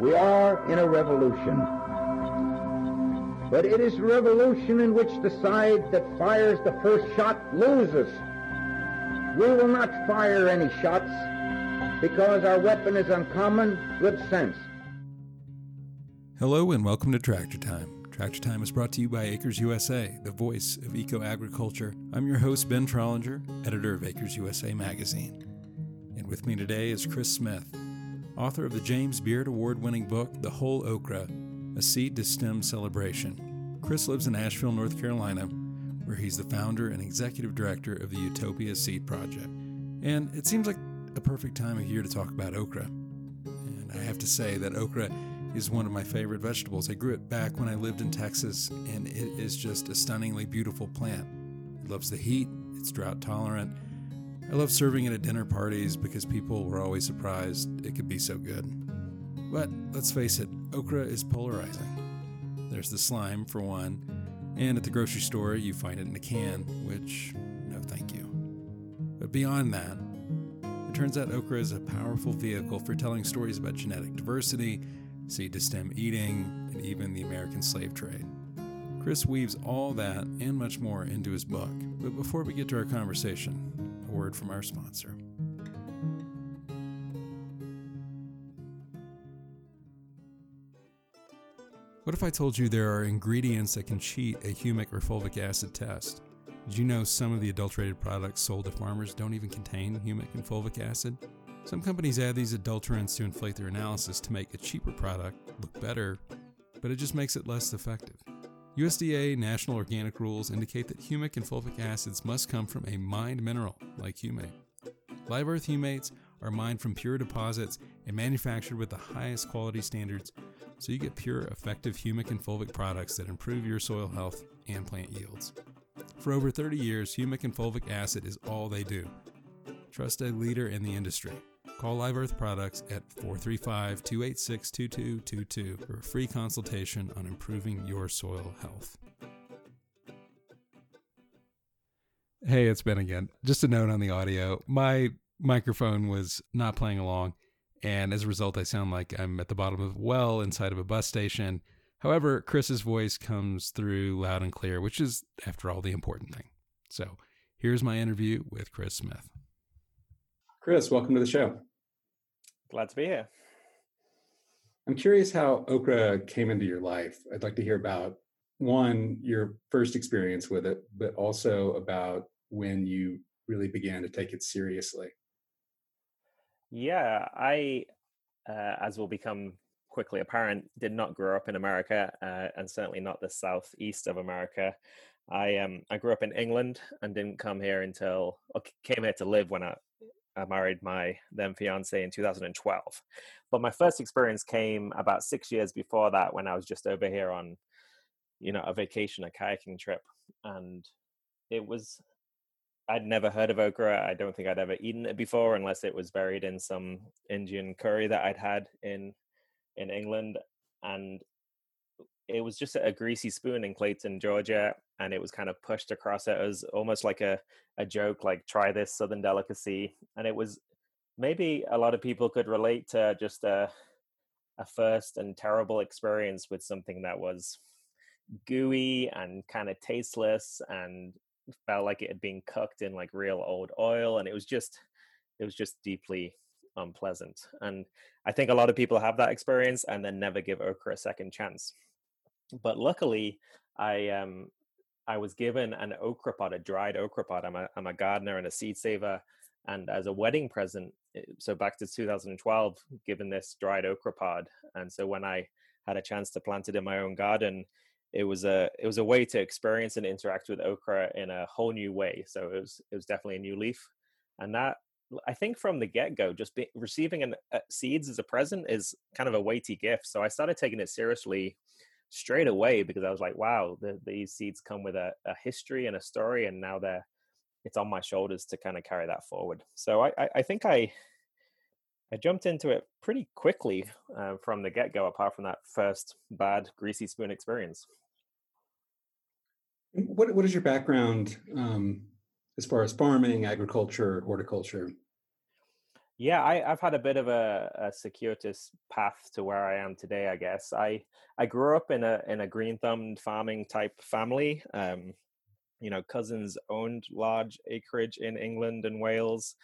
We are in a revolution. But it is a revolution in which the side that fires the first shot loses. We will not fire any shots because our weapon is uncommon good sense. Hello and welcome to Tractor Time. Tractor Time is brought to you by Acres USA, the voice of eco agriculture. I'm your host, Ben Trollinger, editor of Acres USA magazine. And with me today is Chris Smith, author of the James Beard Award winning book, The Whole Okra A Seed to Stem Celebration. Chris lives in Asheville, North Carolina, where he's the founder and executive director of the Utopia Seed Project. And it seems like a perfect time of year to talk about okra. And I have to say that okra is one of my favorite vegetables. I grew it back when I lived in Texas, and it is just a stunningly beautiful plant. It loves the heat, it's drought tolerant. I love serving it at dinner parties because people were always surprised it could be so good. But let's face it, okra is polarizing. There's the slime, for one, and at the grocery store you find it in a can, which, no thank you. But beyond that, it turns out okra is a powerful vehicle for telling stories about genetic diversity seed to stem eating, and even the American slave trade. Chris weaves all that and much more into his book. But before we get to our conversation, a word from our sponsor. What if I told you there are ingredients that can cheat a humic or fulvic acid test? Did you know some of the adulterated products sold to farmers don't even contain humic and fulvic acid? Some companies add these adulterants to inflate their analysis to make a cheaper product look better, but it just makes it less effective. USDA national organic rules indicate that humic and fulvic acids must come from a mined mineral like humate. Live earth humates are mined from pure deposits and manufactured with the highest quality standards, so you get pure, effective humic and fulvic products that improve your soil health and plant yields. For over 30 years, humic and fulvic acid is all they do. Trust a leader in the industry. Call Live Earth Products at 435 286 2222 for a free consultation on improving your soil health. Hey, it's Ben again. Just a note on the audio. My microphone was not playing along, and as a result, I sound like I'm at the bottom of a well inside of a bus station. However, Chris's voice comes through loud and clear, which is, after all, the important thing. So here's my interview with Chris Smith. Chris, welcome to the show. Glad to be here. I'm curious how okra came into your life. I'd like to hear about one, your first experience with it, but also about when you really began to take it seriously. Yeah, I, uh, as will become quickly apparent, did not grow up in America, uh, and certainly not the southeast of America. I um I grew up in England and didn't come here until or came here to live when I I married my then fiance in 2012. But my first experience came about six years before that when I was just over here on, you know, a vacation, a kayaking trip. And it was, I'd never heard of okra. I don't think I'd ever eaten it before unless it was buried in some Indian curry that I'd had in in England. And it was just a greasy spoon in Clayton, Georgia, and it was kind of pushed across it as almost like a, a joke, like try this southern delicacy. And it was maybe a lot of people could relate to just a a first and terrible experience with something that was gooey and kind of tasteless and felt like it had been cooked in like real old oil and it was just it was just deeply unpleasant and i think a lot of people have that experience and then never give okra a second chance but luckily, I um I was given an okra pod, a dried okra pod. I'm a I'm a gardener and a seed saver, and as a wedding present, eh, so back to 2012, given this dried okra pod, and so when I had a chance to plant it in my own garden, it was a it was a way to experience and interact with okra in a whole new way. So it was it was definitely a new leaf, and that I think from the get go, just be, receiving an, uh, seeds as a present is kind of a weighty gift. So I started taking it seriously straight away because I was like, wow, the, these seeds come with a, a, history and a story, and now they're it's on my shoulders to kind of carry that forward. So I, I, I think I I jumped into it pretty quickly uh, from the get go. Apart from that first bad greasy spoon experience. What what is your background um, as far as farming, agriculture, horticulture? Yeah, I, have had a bit of a, a, circuitous path to where I am today. I guess I I grew up in a in a green thumbed farming type family. Um, you know, cousins owned large acreage in England and Wales.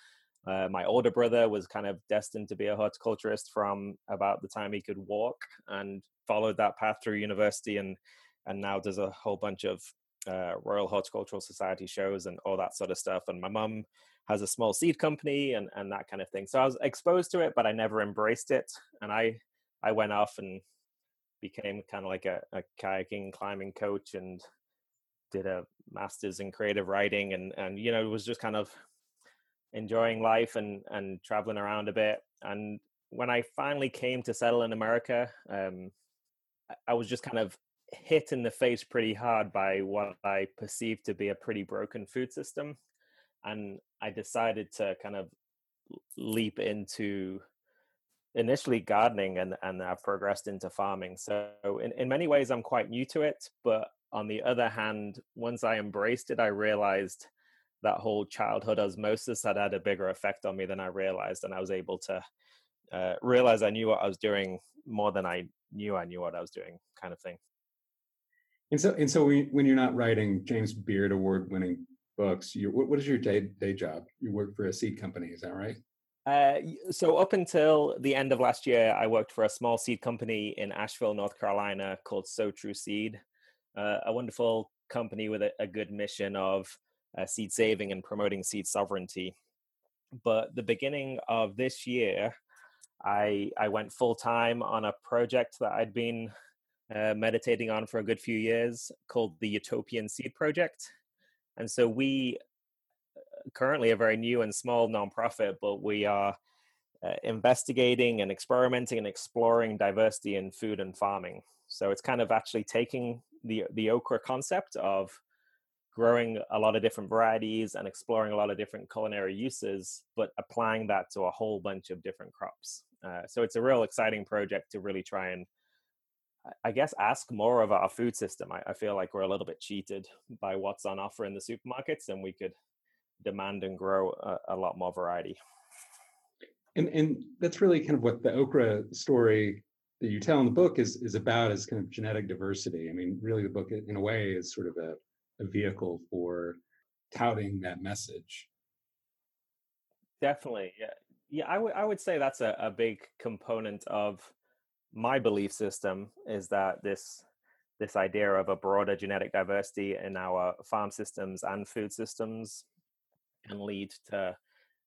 Uh, my older brother was kind of destined to be a horticulturist from about the time he could walk, and followed that path through university, and and now does a whole bunch of uh, Royal Horticultural Society shows and all that sort of stuff. And my mum has a small seed company and and that kind of thing. So I was exposed to it, but I never embraced it. And I I went off and became kind of like a, a kayaking climbing coach and did a master's in creative writing and and you know was just kind of enjoying life and and traveling around a bit and when i finally came to settle in america um i was just kind of hit in the face pretty hard by what i perceived to be a pretty broken food system and I decided to kind of leap into initially gardening and and I've progressed into farming. So in, in many ways I'm quite new to it, but on the other hand, once I embraced it, I realized that whole childhood osmosis had had a bigger effect on me than I realized, and I was able to uh, realize I knew what I was doing more than I knew I knew what I was doing, kind of thing. And so, and so, when you're not writing James Beard Award winning books. You, what, what is your day day job? You work for a seed company, is that right? Uh, so up until the end of last year, I worked for a small seed company in Asheville, North Carolina, called Sow True Seed, uh, a wonderful company with a, a good mission of uh, seed saving and promoting seed sovereignty. But the beginning of this year, I I went full time on a project that I'd been uh, meditating on for a good few years called the Utopian Seed Project. And so we uh, currently a very new and small nonprofit, but we are uh, investigating and experimenting and exploring diversity in food and farming. So it's kind of actually taking the the okra concept of growing a lot of different varieties and exploring a lot of different culinary uses, but applying that to a whole bunch of different crops. Uh, so it's a real exciting project to really try and I guess ask more of our food system. I, I, feel like we're a little bit cheated by what's on offer in the supermarkets, and we could demand and grow a, a lot more variety. And and that's really kind of what the okra story that you tell in the book is is about is kind of genetic diversity. I mean, really, the book in a way is sort of a, a vehicle for touting that message. Definitely, yeah, yeah. I would I would say that's a, a big component of my belief system is that this this idea of a broader genetic diversity in our farm systems and food systems can lead to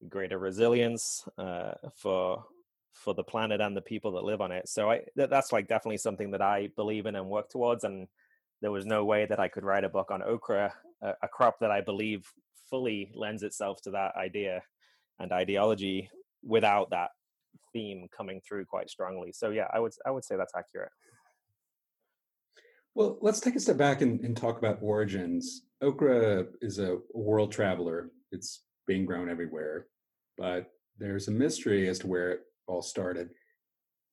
greater resilience uh, for for the planet and the people that live on it. So I that, that's like definitely something that I believe in and work towards. And there was no way that I could write a book on okra, a, a crop that I believe fully lends itself to that idea and ideology without that theme coming through quite strongly. So yeah, I would I would say that's accurate. Well, let's take a step back and, and talk about origins. Okra is a world traveler. It's being grown everywhere, but there's a mystery as to where it all started.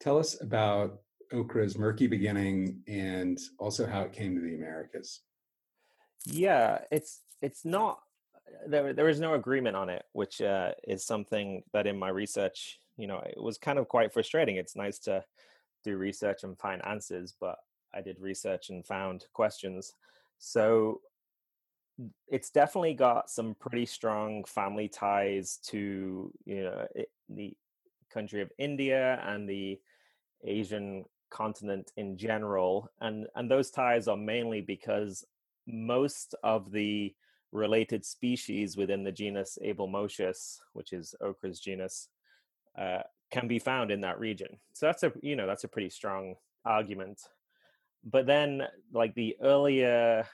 Tell us about okra's murky beginning and also how it came to the Americas. Yeah, it's it's not there. There is no agreement on it, which uh, is something that in my research you know it was kind of quite frustrating it's nice to do research and find answers but i did research and found questions. So it's definitely got some pretty strong family ties to you know it, the country of india and the asian continent in general and and those ties are mainly because most of the related species within the genus Abelmoschus, which is okra's genus, uh, can be found in that region. So that's a you know that's a pretty strong argument. But then like the earlier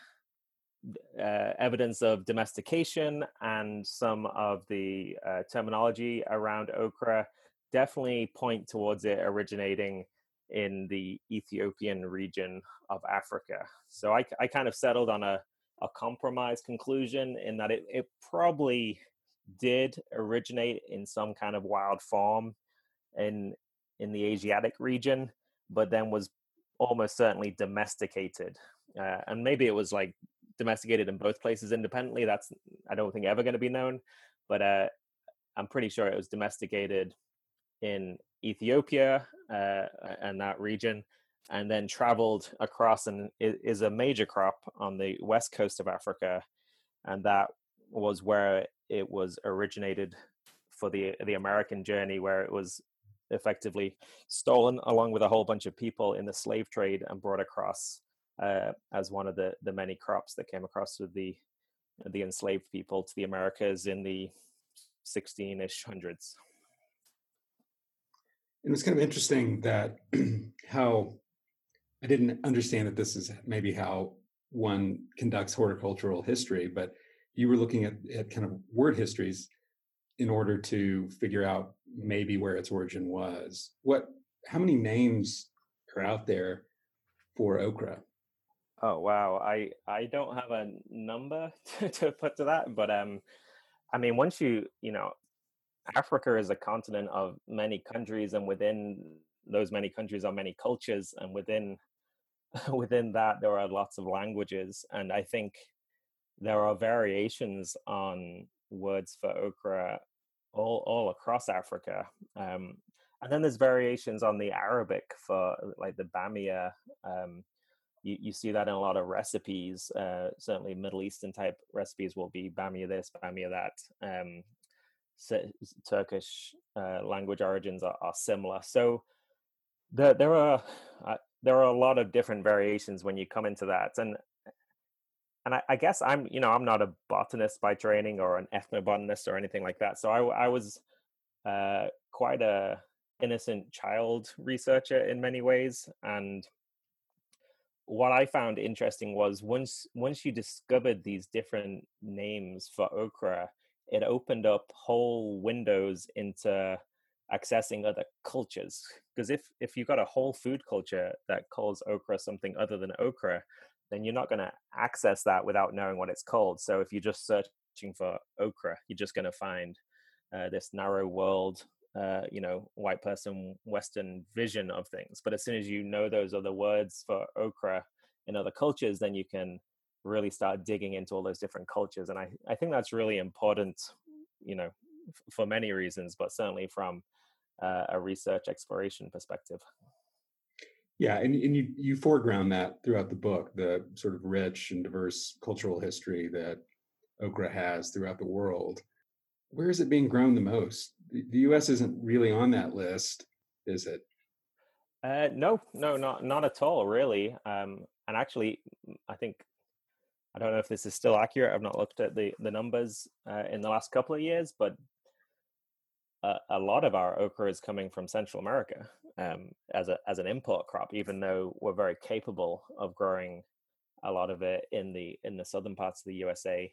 uh, evidence of domestication and some of the uh, terminology around okra definitely point towards it originating in the Ethiopian region of Africa. So I, I kind of settled on a, a compromise conclusion in that it, it probably did originate in some kind of wild form in in the Asiatic region, but then was almost certainly domesticated. Uh, and maybe it was like domesticated in both places independently. That's I don't think ever going to be known. But uh, I'm pretty sure it was domesticated in Ethiopia uh, and that region, and then traveled across and is a major crop on the west coast of Africa, and that was where it was originated for the the American journey, where it was effectively stolen along with a whole bunch of people in the slave trade and brought across uh, as one of the the many crops that came across with the the enslaved people to the Americas in the 16ish hundreds. And it's kind of interesting that how I didn't understand that this is maybe how one conducts horticultural history, but you were looking at, at kind of word histories in order to figure out maybe where its origin was. What how many names are out there for okra? Oh wow, I I don't have a number to, to put to that, but um I mean once you, you know, Africa is a continent of many countries and within those many countries are many cultures and within within that there are lots of languages and I think there are variations on words for okra all all across Africa. Um, and then there's variations on the Arabic for like the bamia. Um, you, you see that in a lot of recipes. Uh, certainly, Middle Eastern type recipes will be bamia this, bamia that. Um, Turkish uh, language origins are, are, similar. So there there are uh, there are a lot of different variations when you come into that, and and I, I, guess I'm, you know, I'm not a botanist by training or an ethnobotanist or anything like that. So I, I was uh, quite a innocent child researcher in many ways, and what I found interesting was once once you discovered these different names for okra, it opened up whole windows into accessing other cultures. Because if if you've got a whole food culture that calls okra something other than okra, then you're not going to access that without knowing what it's called. So if you're just searching for okra, you're just going to find uh, this narrow world, uh, you know, white person Western vision of things. But as soon as you know those other words for okra in other cultures, then you can really start digging into all those different cultures. And I, I think that's really important, you know, f- for many reasons, but certainly from uh, a research exploration perspective. Yeah, and, and you you foreground that throughout the book, the sort of rich and diverse cultural history that okra has throughout the world. Where is it being grown the most? The, U.S. isn't really on that list, is it? Uh, no, no, not not at all, really. Um, and actually, I think I don't know if this is still accurate. I've not looked at the the numbers uh, in the last couple of years, but a, lot of our okra is coming from Central America um, as a as an import crop, even though we're very capable of growing a lot of it in the in the southern parts of the USA.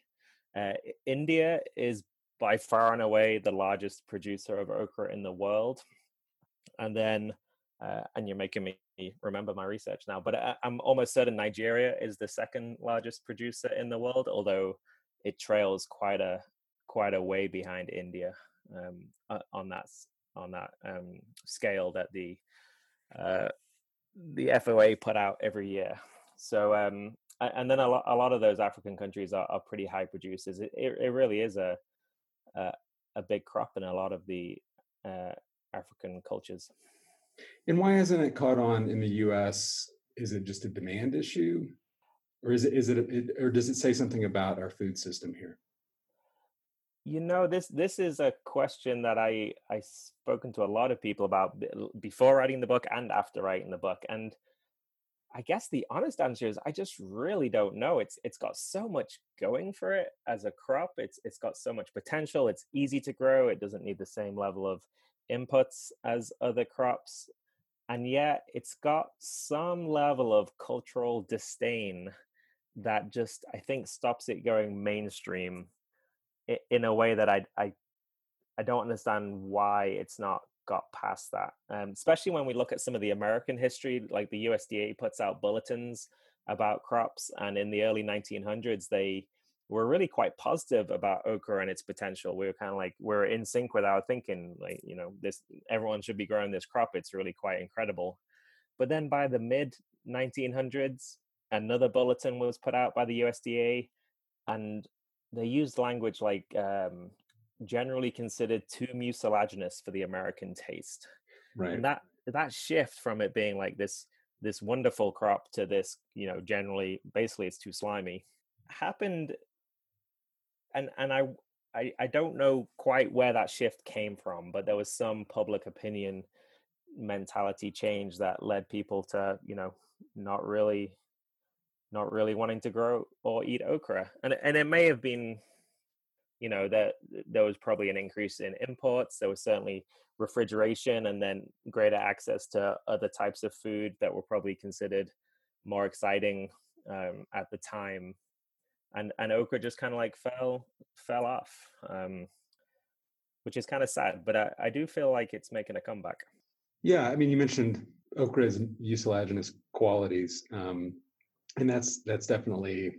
Uh, India is by far and away the largest producer of okra in the world, and then uh, and you're making me remember my research now, but I, I'm almost certain Nigeria is the second largest producer in the world, although it trails quite a quite a way behind India um, on that on that um, scale that the uh, the FOA put out every year. So um, and then a lot, a lot of those African countries are, are pretty high producers. It, it, it really is a, a, a big crop in a lot of the uh, African cultures. And why hasn't it caught on in the U.S.? Is it just a demand issue, or is it is it, or does it say something about our food system here? You know, this this is a question that I I spoken to a lot of people about before writing the book and after writing the book, and I guess the honest answer is I just really don't know. It's it's got so much going for it as a crop. It's it's got so much potential. It's easy to grow. It doesn't need the same level of inputs as other crops, and yet it's got some level of cultural disdain that just I think stops it going mainstream in a way that I I I don't understand why it's not got past that. Um, especially when we look at some of the American history, like the USDA puts out bulletins about crops, and in the early 1900s they were really quite positive about okra and its potential. We were kind of like we are in sync with our thinking, like you know, this everyone should be growing this crop. It's really quite incredible. But then by the mid 1900s, another bulletin was put out by the USDA, and they used language like um, generally considered too mucilaginous for the American taste. Right. And that that shift from it being like this this wonderful crop to this, you know, generally basically it's too slimy happened and and I, I I don't know quite where that shift came from, but there was some public opinion mentality change that led people to, you know, not really not really wanting to grow or eat okra. And and it may have been you know that there was probably an increase in imports there was certainly refrigeration and then greater access to other types of food that were probably considered more exciting um, at the time and and okra just kind of like fell fell off um, which is kind of sad but I, I do feel like it's making a comeback yeah i mean you mentioned okra's mucilaginous qualities um, and that's that's definitely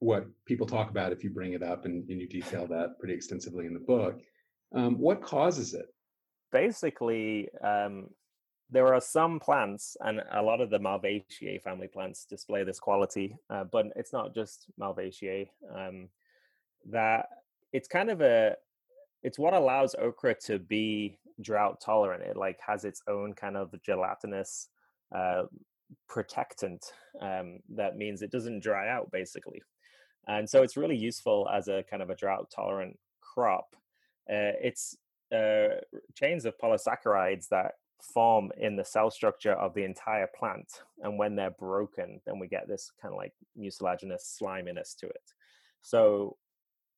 what people talk about if you bring it up and, and you detail that pretty extensively in the book. Um, what causes it? Basically, um, there are some plants, and a lot of the Malvaceae family plants display this quality, uh, but it's not just Malvaceae. Um, that it's kind of a, it's what allows okra to be drought tolerant. It like has its own kind of gelatinous uh, protectant um, that means it doesn't dry out basically and so it's really useful as a kind of a drought tolerant crop. Uh, it's uh, chains of polysaccharides that form in the cell structure of the entire plant, and when they're broken, then we get this kind of like mucilaginous sliminess to it. So,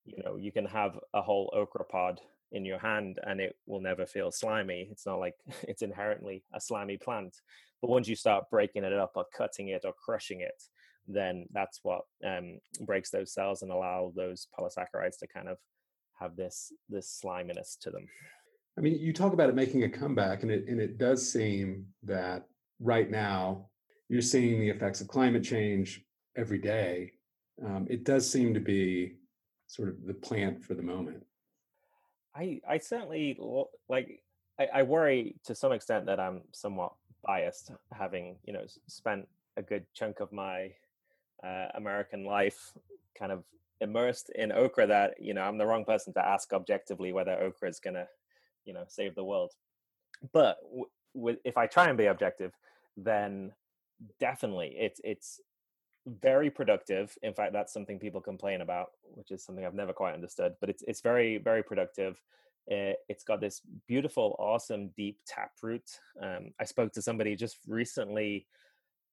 you know, you can have a whole okra pod in your hand and it will never feel slimy. It's not like it's inherently a slimy plant. But once you start breaking it up or cutting it or crushing it, then that's what um, breaks those cells and allow those polysaccharides to kind of have this this sliminess to them. I mean, you talk about it making a comeback, and it and it does seem that right now you're seeing the effects of climate change every day. Um, it does seem to be sort of the plant for the moment. I I certainly like. I, I worry to some extent that I'm somewhat biased, having you know spent a good chunk of my uh, American life kind of immersed in okra that you know I'm the wrong person to ask objectively whether okra is to you know save the world. But w- w- if I try and be objective, then definitely it's it's very productive. In fact, that's something people complain about, which is something I've never quite understood. But it's it's very very productive. Uh, it's got this beautiful, awesome, deep taproot. Um, I spoke to somebody just recently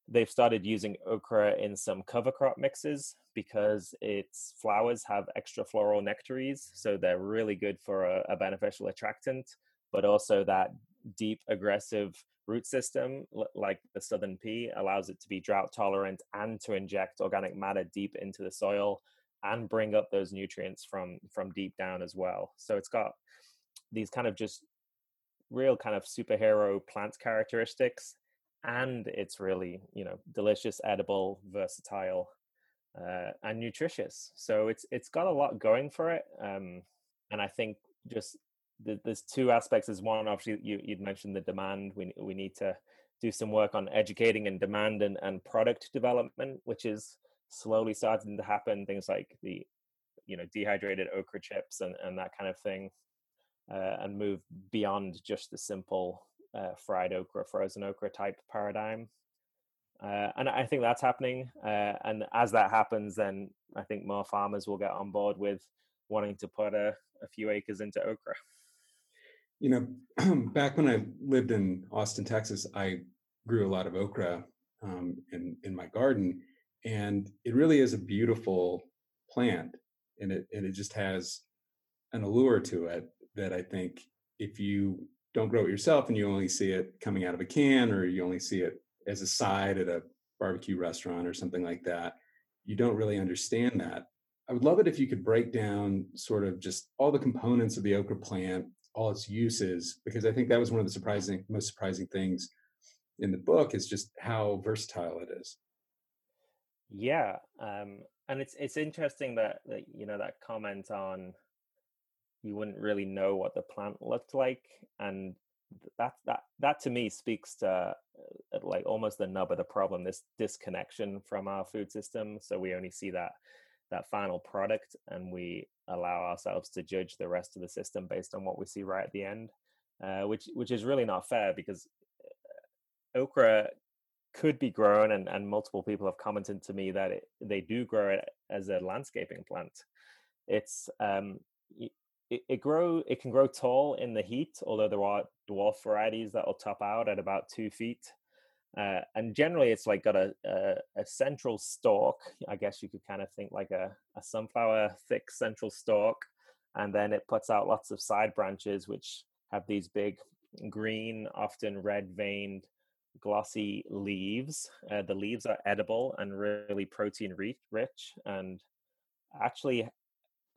they've started using okra in some cover crop mixes because its flowers have extra floral nectaries so they're really good for a, a, beneficial attractant but also that deep aggressive root system like the southern pea allows it to be drought tolerant and to inject organic matter deep into the soil and bring up those nutrients from from deep down as well. So it's got these kind of just real kind of superhero plant characteristics and it's really you know delicious edible versatile uh, and nutritious. So it's it's got a lot going for it um, and i think just the, there's two aspects. Is one obviously you, you'd mentioned the demand. We, we need to do some work on educating and demand and, and product development which is slowly starting to happen things like the you know dehydrated okra chips and, and that kind of thing uh, and move beyond just the simple uh, fried okra, frozen okra type paradigm. Uh, and I think that's happening. Uh, and as that happens, then I think more farmers will get on board with wanting to put a, a few acres into okra. You know, back when I lived in Austin, Texas, I grew a lot of okra um, in in my garden, and it really is a beautiful plant, and it and it just has an allure to it that I think if you don't grow it yourself and you only see it coming out of a can or you only see it as a side at a barbecue restaurant or something like that, you don't really understand that. I would love it if you could break down sort of just all the components of the okra plant, all its uses, because I think that was one of the surprising, most surprising things in the book is just how versatile it is. Yeah, um, and it's it's interesting that, that you know that comment on you wouldn't really know what the plant looked like and that that that to me speaks to uh, like almost the nub of the problem this disconnection from our food system so we only see that that final product and we allow ourselves to judge the rest of the system based on what we see right at the end, uh, which which is really not fair because uh, okra could be grown, and, and multiple people have commented to me that it, they do grow it as a landscaping plant. It's um, it, it grow it can grow tall in the heat, although there are dwarf varieties that will top out at about two feet. Uh, and generally, it's like got a, a, a central stalk. I guess you could kind of think like a, a sunflower thick central stalk, and then it puts out lots of side branches which have these big green, often red veined glossy leaves. Uh, the leaves are edible and really protein rich. And actually,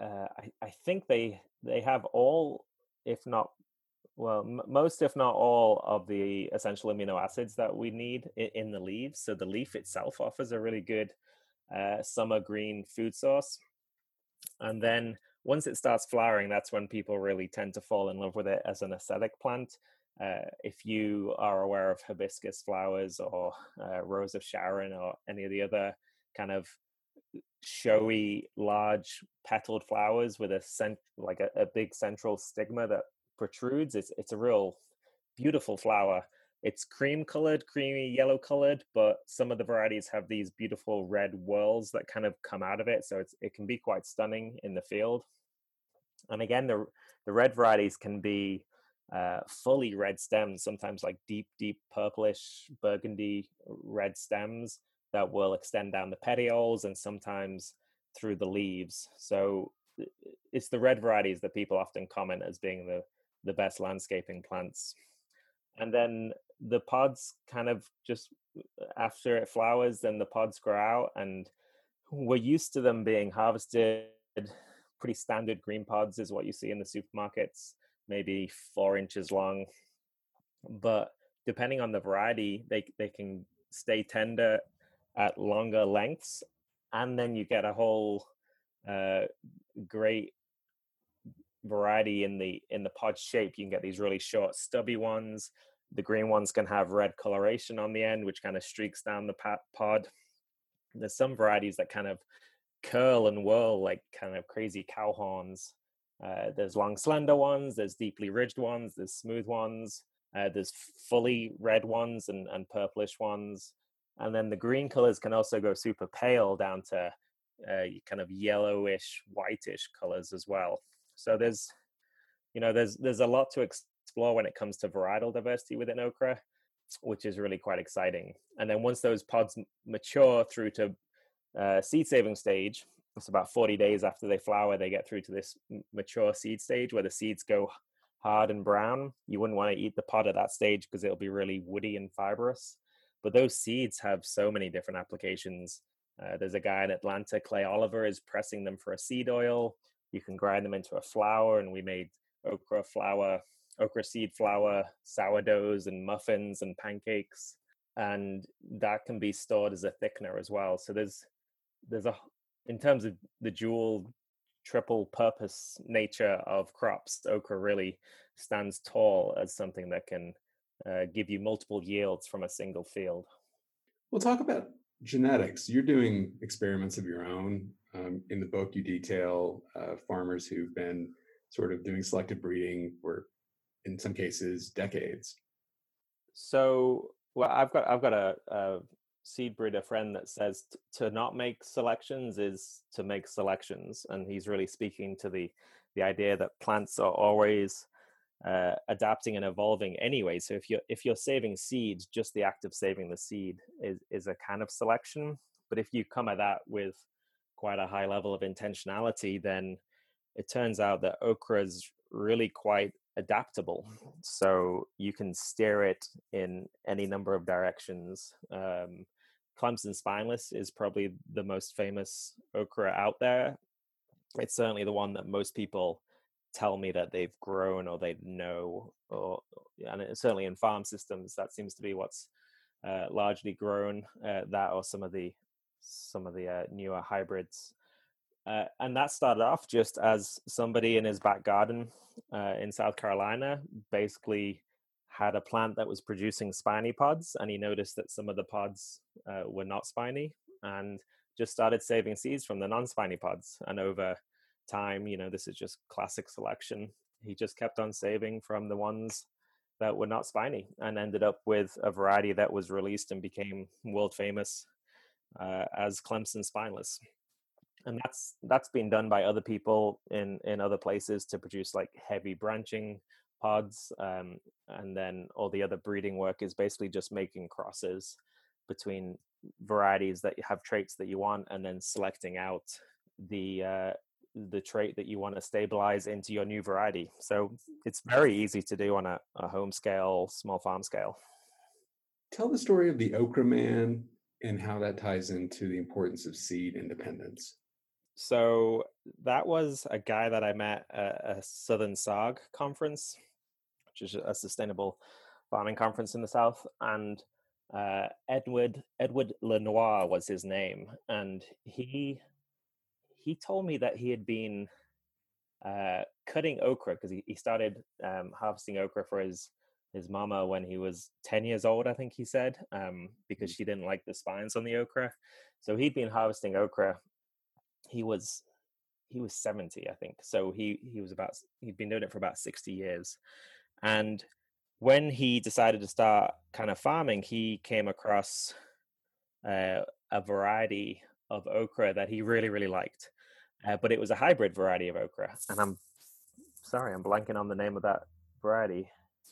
uh, I, I think they they have all, if not well, m- most, if not all, of the essential amino acids that we need in, in the leaves. So the leaf itself offers a really good uh, summer green food source. And then once it starts flowering, that's when people really tend to fall in love with it as an aesthetic plant. Uh, if you are aware of hibiscus flowers or uh, rose of Sharon or any of the other kind of showy, large petaled flowers with a cent- like a, a big central stigma that protrudes, it's it's a real beautiful flower. It's cream colored, creamy yellow colored, but some of the varieties have these beautiful red whorls that kind of come out of it, so it's it can be quite stunning in the field. And again, the the red varieties can be uh, fully red stems, sometimes like deep, deep purplish burgundy red stems that will extend down the petioles and sometimes through the leaves. So it's the red varieties that people often comment as being the, the best landscaping plants. And then the pods kind of just after it flowers, then the pods grow out, and we're used to them being harvested. Pretty standard green pods is what you see in the supermarkets maybe four inches long. But depending on the variety, they they can stay tender at longer lengths, and then you get a whole uh, great variety in the in the pod shape. You can get these really short, stubby ones. The green ones can have red coloration on the end, which kind of streaks down the pod. There's some varieties that kind of curl and whirl like kind of crazy cow horns. Uh, there's long, slender ones, there's deeply ridged ones, there's smooth ones, uh, there's fully red ones and, and purplish ones. And then the green colors can also go super pale down to uh, kind of yellowish, whitish colors as well. So there's, you know, there's there's a lot to explore when it comes to varietal diversity within okra, which is really quite exciting. And then once those pods mature through to uh, seed saving stage, it's about 40 days after they flower they get through to this mature seed stage where the seeds go hard and brown. You wouldn't want to eat the pod at that stage because it'll be really woody and fibrous. But those seeds have so many different applications. Uh, there's a guy in atlanta clay oliver is pressing them for a seed oil. You can grind them into a flour and we made okra flour okra seed flour sourdoughs and muffins and pancakes. And that can be stored as a thickener as well. So there's there's a in terms of the dual triple purpose nature of crops okra really stands tall as something that can uh, give you multiple yields from a single field. We'll talk about genetics. You're doing experiments of your own um, in the book you detail uh, farmers who've been sort of doing selective breeding for in some cases decades. So well i've got i've got a, a seed breeder friend that says t- to not make selections is to make selections and he's really speaking to the the idea that plants are always uh, adapting and evolving anyway so if you're if you're saving seeds just the act of saving the seed is is a kind of selection but if you come at that with quite a high level of intentionality then it turns out that okra is really quite adaptable so you can steer it in any number of directions um, Clemson spineless is probably the most famous okra out there. It's certainly the one that most people tell me that they've grown or they know, or and certainly in farm systems that seems to be what's uh, largely grown. Uh, that or some of the some of the uh, newer hybrids. Uh, and that started off just as somebody in his back garden uh, in South Carolina basically had a plant that was producing spiny pods and he noticed that some of the pods uh, were not spiny and just started saving seeds from the non-spiny pods and over time. You know, this is just classic selection. He just kept on saving from the ones that were not spiny and ended up with a variety that was released and became world famous uh, as Clemson spineless. And that's that's been done by other people in in other places to produce like heavy branching pods, um, and then all the other breeding work is basically just making crosses between varieties that have traits that you want, and then selecting out the uh, the trait that you want to stabilize into your new variety. So it's very easy to do on a, a home scale, small farm scale. Tell the story of the Okra Man and how that ties into the importance of seed independence. So that was a guy that I met at a Southern SAWG conference, which is a sustainable farming conference in the South. And uh, Edward Edward Lenoir was his name, and he he told me that he had been uh, cutting okra because he, he started um, harvesting okra for his his mama when he was 10 years old i think he said um, because mm. she didn't like the spines on the okra so he'd been harvesting okra he was he was 70 i think so he he was about he'd been doing it for about 60 years and when he decided to start kind of farming he came across uh, a variety of okra that he really really liked uh, but it was a hybrid variety of okra. And I'm sorry, I'm blanking on the name of that variety,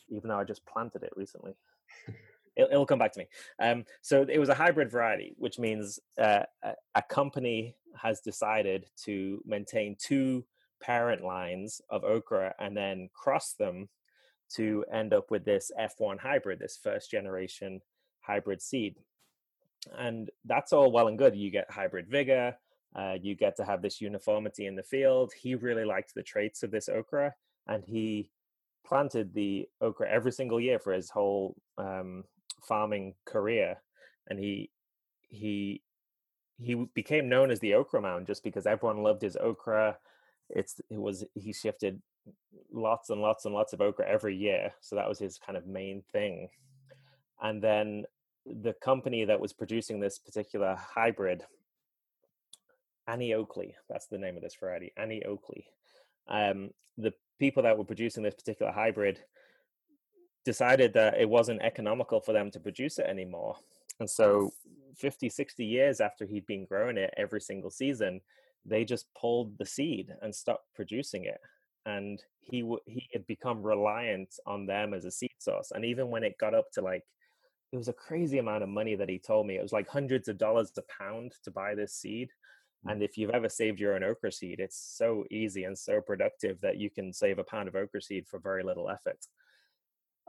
even though I just planted it recently. it, will come back to me. Um, so it was a hybrid variety, which means uh, a, a company has decided to maintain two parent lines of okra and then cross them to end up with this F1 hybrid, this first generation hybrid seed. And that's all well and good. You get hybrid vigor, uh, you get to have this uniformity in the field. He really liked the traits of this okra, and he planted the okra every single year for his whole um, farming career. And he he he became known as the okra man just because everyone loved his okra. It's it was he shifted lots and lots and lots of okra every year, so that was his kind of main thing. And then the company that was producing this particular hybrid Annie Oakley. That's the name of this variety, Annie Oakley. Um, the people that were producing this particular hybrid decided that it wasn't economical for them to produce it anymore. And so 50, 60 years after he'd been growing it every single season, they just pulled the seed and stopped producing it. And he w- he had become reliant on them as a seed source. And even when it got up to like, it was a crazy amount of money that he told me. It was like hundreds of dollars a pound to buy this seed. Mm. And if you've ever saved your own okra seed, it's so easy and so productive that you can save a pound of okra seed for very little effort.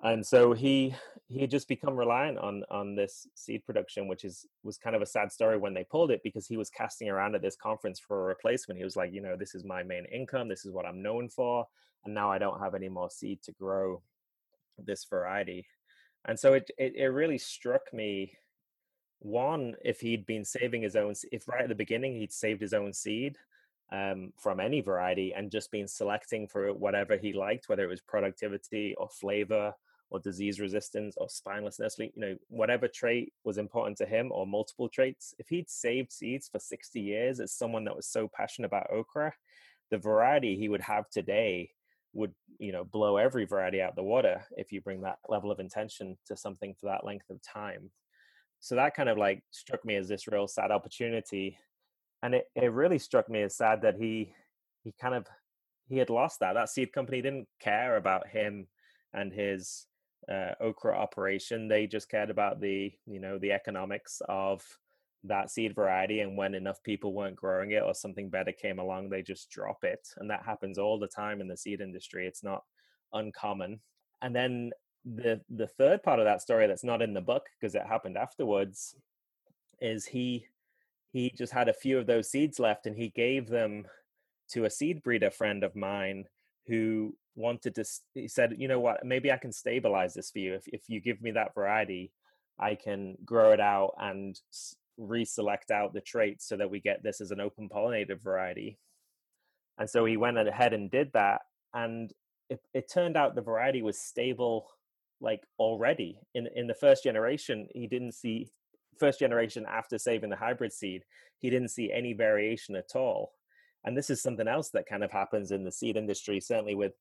And so he he had just become reliant on on this seed production, which is was kind of a sad story when they pulled it because he was casting around at this conference for a replacement. He was like, you know, this is my main income, this is what I'm known for, and now I don't have any more seed to grow this variety. And so it it, it really struck me one, if he'd been saving his own, if right at the beginning he'd saved his own seed um, from any variety and just been selecting for whatever he liked, whether it was productivity or flavor or disease resistance or spinelessness, you know, whatever trait was important to him or multiple traits. If he'd saved seeds for 60 years as someone that was so passionate about okra, the variety he would have today would, you know, blow every variety out the water if you bring that level of intention to something for that length of time so that kind of like struck me as this real sad opportunity and it, it really struck me as sad that he he kind of he had lost that. That seed company didn't care about him and his uh, okra operation. They just cared about the you know the economics of that seed variety and when enough people weren't growing it or something better came along they just drop it. And that happens all the time in the seed industry. It's not uncommon. And then the the third part of that story that's not in the book because it happened afterwards is he he just had a few of those seeds left and he gave them to a seed breeder friend of mine who wanted to he said you know what? Maybe i can stabilize this for you. If, if you give me that variety i can grow it out and reselect out the traits so that we get this as an open pollinated variety. And so he went ahead and did that and it, it turned out the variety was stable like already. In in the first generation he didn't see first generation after saving the hybrid seed he didn't see any variation at all and this is something else that kind of happens in the seed industry, certainly with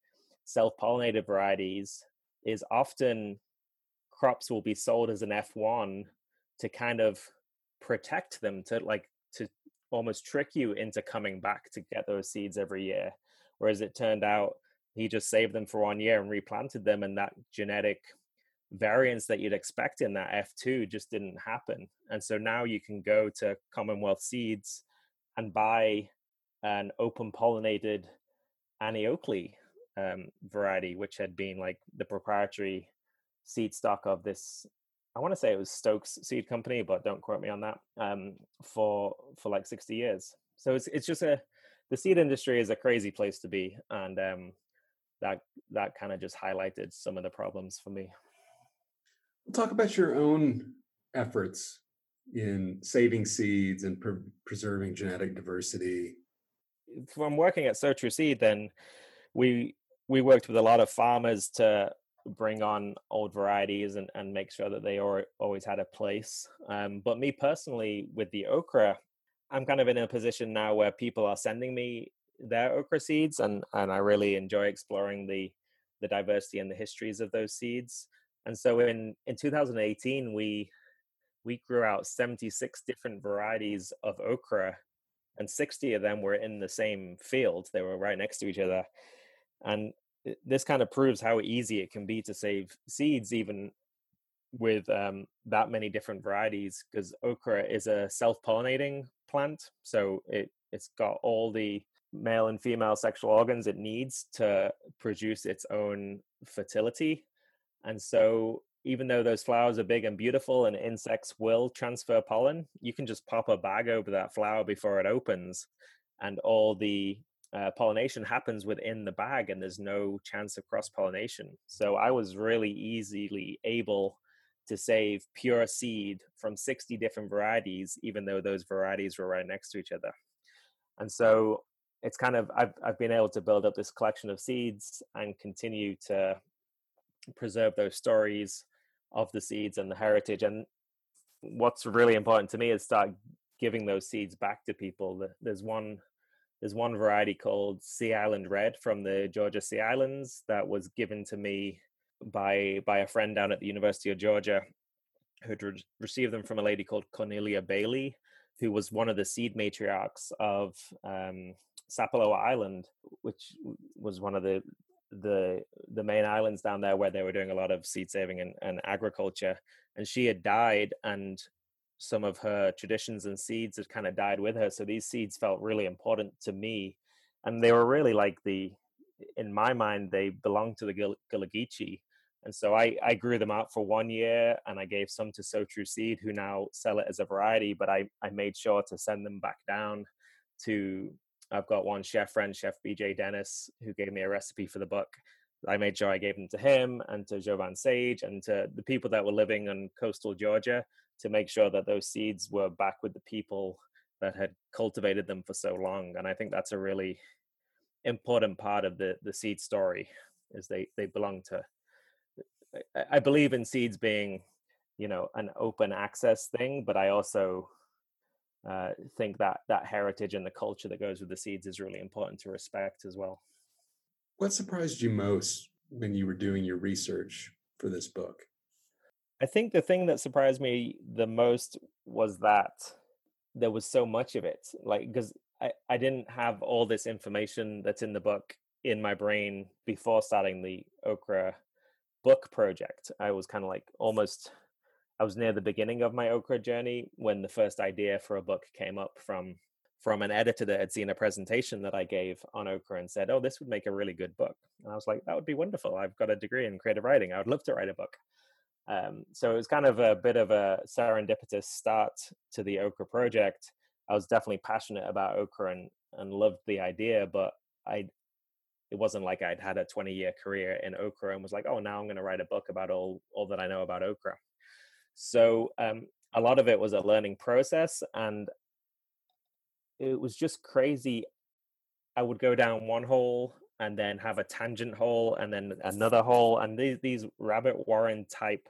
self-pollinated varieties, is often crops will be sold as an F1 to kind of protect them to like to almost trick you into coming back to get those seeds every year. Whereas it turned out he just saved them for one year and replanted them, and that genetic variance that you'd expect in that F2 just didn't happen. And so now you can go to Commonwealth Seeds and buy an open pollinated Annie Oakley um, variety, which had been like the proprietary seed stock of this. I want to say it was Stokes Seed Company, but don't quote me on that. Um, for for like sixty years, so it's it's just a the seed industry is a crazy place to be, and um, that that kind of just highlighted some of the problems for me. Talk about your own efforts in saving seeds and pre- preserving genetic diversity. From working at Sow True Seed, then we we worked with a lot of farmers to bring on old varieties and, and make sure that they are, always had a place. Um, but me personally, with the okra, I'm kind of in a position now where people are sending me their okra seeds, and and I really enjoy exploring the the diversity and the histories of those seeds. And so in in 2018, we we grew out 76 different varieties of okra, and 60 of them were in the same field. They were right next to each other, and this kind of proves how easy it can be to save seeds, even with um, that many different varieties. Because okra is a self-pollinating plant, so it it's got all the male and female sexual organs it needs to produce its own fertility. And so, even though those flowers are big and beautiful and insects will transfer pollen, you can just pop a bag over that flower before it opens, and all the uh, pollination happens within the bag, and there's no chance of cross pollination. So, I was really easily able to save pure seed from 60 different varieties, even though those varieties were right next to each other. And so it's kind of I've I've been able to build up this collection of seeds and continue to preserve those stories of the seeds and the heritage. And what's really important to me is start giving those seeds back to people. There's one there's one variety called Sea Island Red from the Georgia Sea Islands that was given to me by by a friend down at the University of Georgia who'd re- received them from a lady called Cornelia Bailey, who was one of the seed matriarchs of um, Island, which was one of the the the main islands down there where they were doing a lot of seed saving and, and agriculture. And she had died, and some of her traditions and seeds had kind of died with her. So these seeds felt really important to me, and they were really like the, in my mind, they belonged to the Gullah And so I, I grew them out for one year and I gave some to Sow True Seed, who now sell it as a variety, but I, I made sure to send them back down to I've got one chef friend, Chef BJ Dennis, who gave me a recipe for the book. I made sure I gave them to him and to Jovan Sage and to the people that were living in coastal Georgia to make sure that those seeds were back with the people that had cultivated them for so long. And I think that's a really important part of the the seed story is they they belong to I believe in seeds being, you know, an open access thing, but I also uh, think that that heritage and the culture that goes with the seeds is really important to respect as well. What surprised you most when you were doing your research for this book? I think the thing that surprised me the most was that there was so much of it. Like, because I, I didn't have all this information that's in the book in my brain before starting the Okra book project. I was kind of like almost I was near the beginning of my okra journey when the first idea for a book came up from from an editor that had seen a presentation that I gave on okra and said, "Oh, this would make a really good book." And I was like, "That would be wonderful. I've got a degree in creative writing. I would love to write a book." Um, so it was kind of a bit of a serendipitous start to the okra project. I was definitely passionate about okra and and loved the idea, but I it wasn't like I'd had a 20 year career in okra and was like, oh, now I'm going to write a book about all all that I know about okra. So um, a lot of it was a learning process, and it was just crazy. I would go down one hole and then have a tangent hole and then another hole, and these these rabbit warren type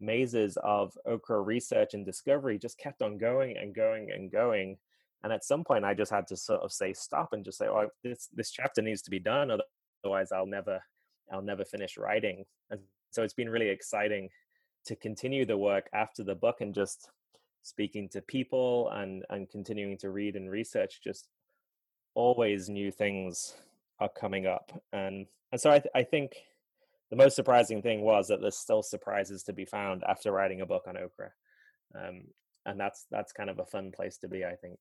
mazes of okra research and discovery just kept on going and going and going. and at some point i just had to sort of say stop and just say oh this this chapter needs to be done otherwise i'll never i'll never finish writing and so it's been really exciting to continue the work after the book and just speaking to people and and continuing to read and research just always new things are coming up. And and so i th- i think the most surprising thing was that there's still surprises to be found after writing a book on okra. Um, and that's that's kind of a fun place to be i think.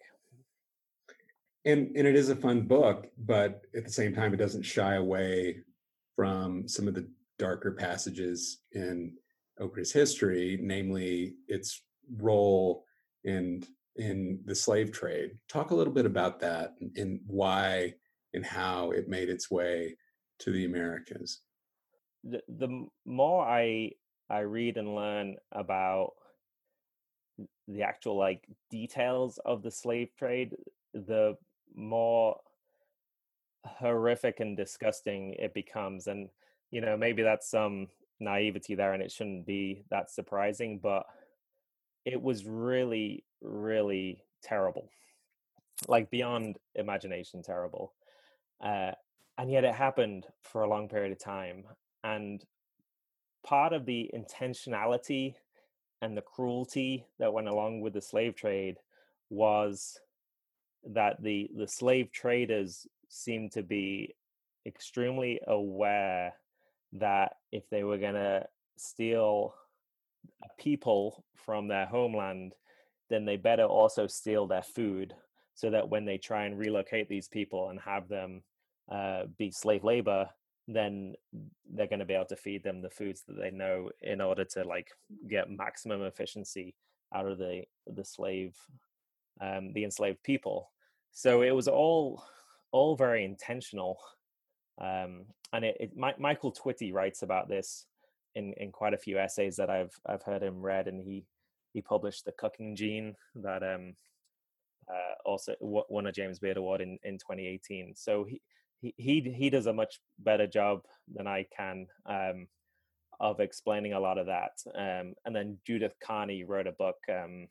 And and it is a fun book but at the same time it doesn't shy away from some of the darker passages in okra's history namely its role in in the slave trade. Talk a little bit about that and, why and how it made its way to the americas. The, the more i i read and learn about the actual like details of the slave trade the more horrific and disgusting it becomes and you know maybe that's some naivety there and it shouldn't be that surprising but it was really really terrible like beyond imagination terrible uh, and yet it happened for a long period of time and part of the intentionality and the cruelty that went along with the slave trade was that the the slave traders seemed to be extremely aware that if they were going to steal people from their homeland then they better also steal their food so that when they try and relocate these people and have them uh, be slave labor then they're going to be able to feed them the foods that they know in order to like get maximum efficiency out of the the slave um, the enslaved people. So it was all all very intentional um, and it, it My, michael twitty writes about this in in quite a few essays that i've i've heard him read and he he published the cooking gene that um uh, also won a james beard award in in 2018 so he he he does a much better job than I can um, of explaining a lot of that. Um, and then Judith Carney wrote a book um,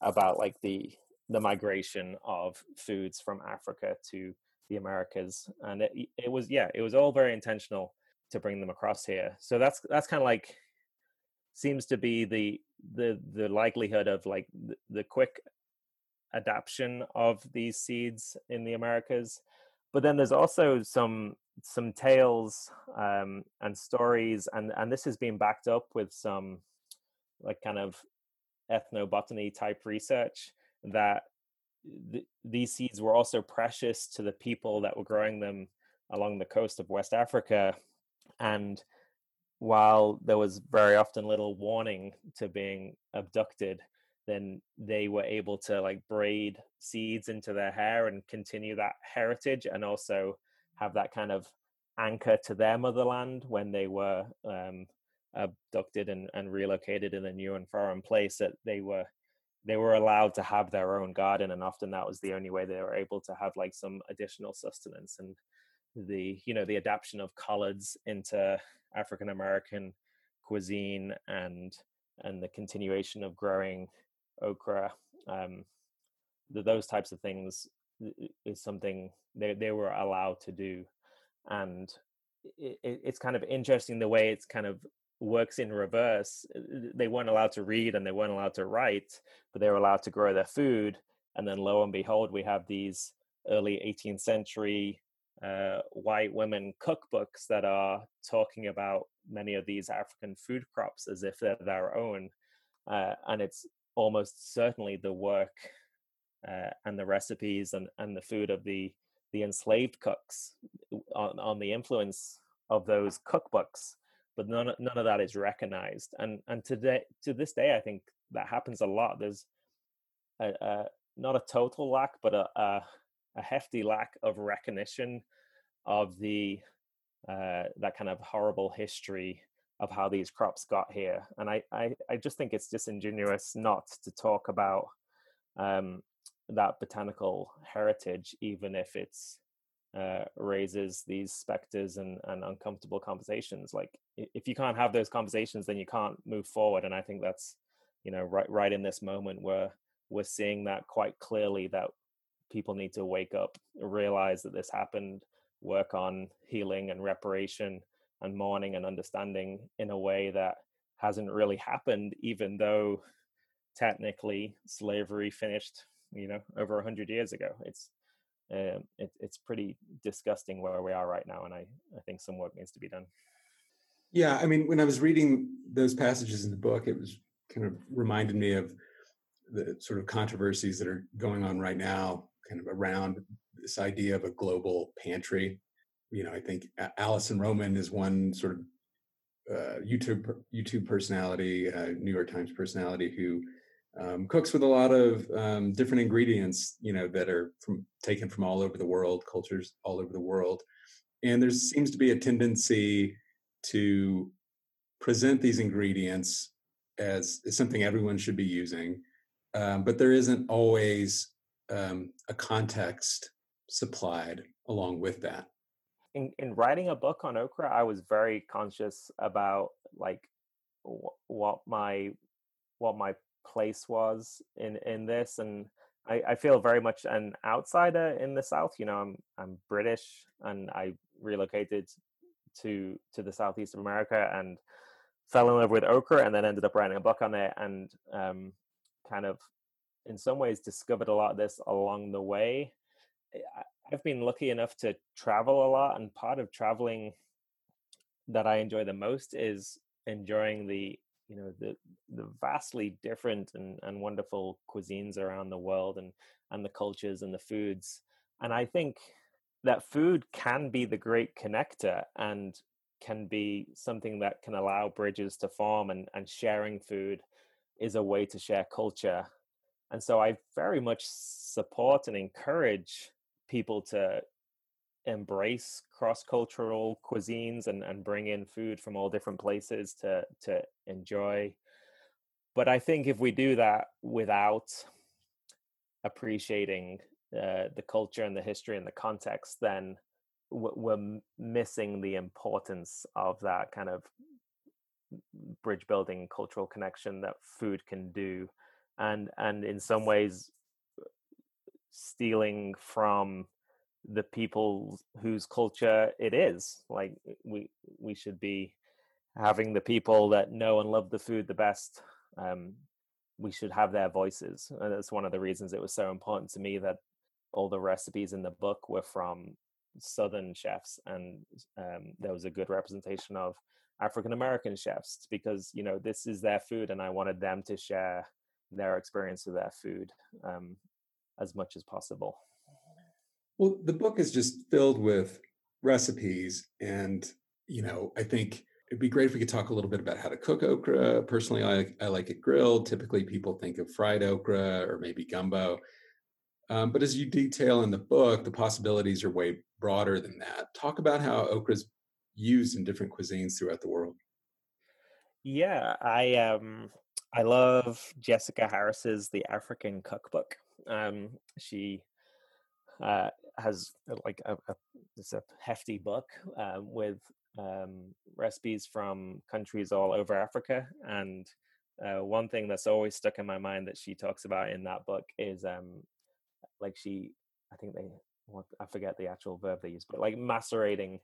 about like the the migration of foods from Africa to the Americas, and it it was yeah, it was all very intentional to bring them across here. So that's that's kind of like seems to be the the the likelihood of like the, the quick adaptation of these seeds in the Americas but then there's also some some tales um, and stories, and and this has been backed up with some like kind of ethnobotany type research that th- these seeds were also precious to the people that were growing them along the coast of West Africa, and while there was very often little warning to being abducted, then they were able to like braid seeds into their hair and continue that heritage and also have that kind of anchor to their motherland when they were um, abducted and, and relocated in a new and foreign place that they were they were allowed to have their own garden and often that was the only way they were able to have like some additional sustenance and the you know the adaptation of collards into african american cuisine and and the continuation of growing okra um, the, those types of things is something they, they were allowed to do. And it, it's kind of interesting the way it's kind of works in reverse they weren't allowed to read and they weren't allowed to write but they were allowed to grow their food and then lo and behold we have these early 18th century uh, white women cookbooks that are talking about many of these african food crops as if they're their own uh, and it's almost certainly the work uh, and the recipes and, and the food of the the enslaved cooks on, on the influence of those cookbooks but none, none of that is recognized and and today to this day i think that happens a lot there's a, a not a total lack but a, a, a hefty lack of recognition of the uh, that kind of horrible history of how these crops got here. And I, I, I just think it's disingenuous not to talk about um, that botanical heritage, even if it's uh, raises these specters and, and uncomfortable conversations. Like if you can't have those conversations, then you can't move forward. And I think that's, you know, right right in this moment where we're seeing that quite clearly that people need to wake up, realize that this happened, work on healing and reparation and mourning and understanding in a way that hasn't really happened, even though technically slavery finished, you know, over a hundred years ago. It's um, it, it's pretty disgusting where we are right now, and I I think some work needs to be done. Yeah, I mean, when I was reading those passages in the book, it was kind of reminded me of the sort of controversies that are going on right now, kind of around this idea of a global pantry. You know, I think Alison Roman is one sort of uh, YouTube YouTube personality, uh, New York Times personality who um, cooks with a lot of um, different ingredients, you know, that are from taken from all over the world, cultures all over the world, and there seems to be a tendency to present these ingredients as, as something everyone should be using, um, but there isn't always um, a context supplied along with that. In, in writing a book on okra, I was very conscious about like w- what my what my place was in in this and I, I feel very much an outsider in the south you know i'm i'm british and i relocated to to the southeast of america and fell in love with okra and then ended up writing a book on it and um, kind of in some ways discovered a lot of this along the way. I've been lucky enough to travel a lot and part of traveling that i enjoy the most is enjoying the you know the the vastly different and, and wonderful cuisines around the world and and the cultures and the foods. And i think that food can be the great connector and can be something that can allow bridges to form and, and sharing food is a way to share culture. And so i very much support and encourage people to embrace cross-cultural cuisines and, and bring in food from all different places to to enjoy. But i think if we do that without appreciating uh, the culture and the history and the context then we're missing the importance of that kind of bridge building cultural connection that food can do. And and in some ways stealing from the people whose culture it is like we we should be having the people that know and love the food the best um, we should have their voices and that's one of the reasons it was so important to me that all the recipes in the book were from southern chefs and um, there was a good representation of african american chefs because you know this is their food and i wanted them to share their experience of their food um, as much as possible well, the book is just filled with recipes. And, you know, I think it'd be great if we could talk a little bit about how to cook okra. Personally, I, I like it grilled. Typically, people think of fried okra or maybe gumbo. Um, but as you detail in the book, the possibilities are way broader than that. Talk about how okra is used in different cuisines throughout the world. Yeah, I um I love Jessica Harris's The African Cookbook. Um, she uh, has uh, like a, a it's a hefty book uh, with um, recipes from countries all over Africa. And uh, one thing that's always stuck in my mind that she talks about in that book is um, like she, I think they, I forget the actual verb they use, but like macerating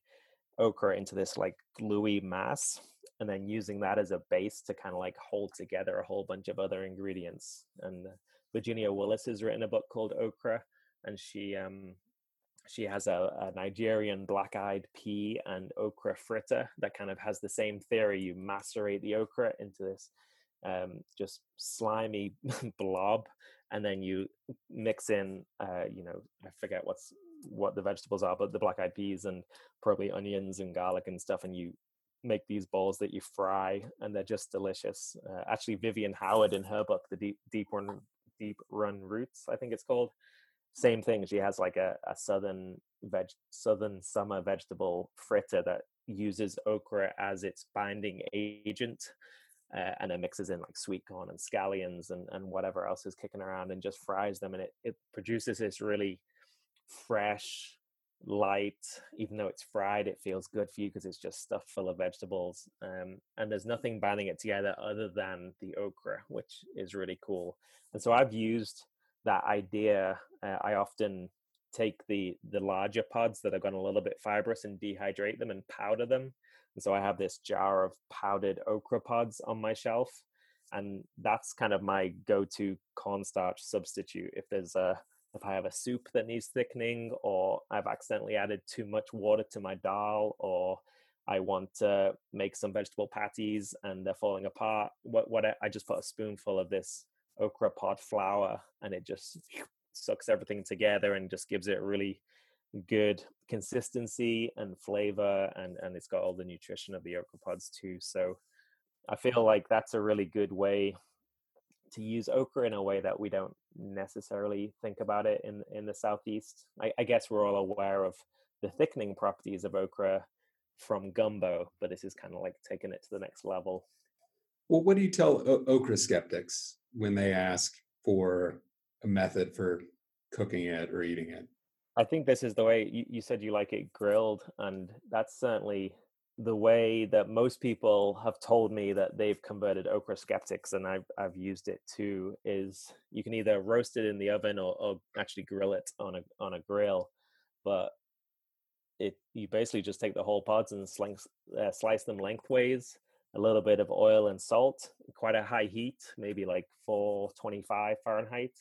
okra into this like gluey mass and then using that as a base to kind of like hold together a whole bunch of other ingredients. And uh, Virginia Willis has written a book called Okra, and she um, she has a, a Nigerian black-eyed pea and okra fritter that kind of has the same theory. You macerate the okra into this um, just slimy blob, and then you mix in, uh, you know, I forget what's what the vegetables are, but the black-eyed peas and probably onions and garlic and stuff, and you make these balls that you fry, and they're just delicious. Uh, actually, Vivian Howard in her book, the deep deep run deep run roots, I think it's called same thing. She has like a, a southern veg, southern summer vegetable fritter that uses okra as its binding agent, uh, and then mixes in like sweet corn and scallions and, and whatever else is kicking around, and just fries them, and it it produces this really fresh, light. Even though it's fried, it feels good for you because it's just stuffed full of vegetables. Um, and there's nothing binding it together other than the okra, which is really cool. And so I've used that idea. Uh, I often take the the larger pods that have gone a little bit fibrous and dehydrate them and powder them. And so I have this jar of powdered okra pods on my shelf, and that's kind of my go-to cornstarch substitute. If there's a if I have a soup that needs thickening, or I've accidentally added too much water to my dal, or I want to make some vegetable patties and they're falling apart. What what I, I just put a spoonful of this okra pod flour and it just sucks everything together and just gives it really good consistency and flavor and and it's got all the nutrition of the okra pods too. So i feel like that's a really good way to use okra in a way that we don't necessarily think about it in in the southeast. I, I guess we're all aware of the thickening properties of okra from gumbo but this is kind of like taking it to the next level. Well what do you tell o- okra skeptics when they ask for a method for cooking it or eating it. I think this is the way you, you said you like it grilled, and that's certainly the way that most people have told me that they've converted okra skeptics, and I've I've used it too. Is you can either roast it in the oven or, or actually grill it on a on a grill, but it you basically just take the whole pods and uh, slice them lengthways a little bit of oil and salt, quite a high heat, maybe like 425 Fahrenheit.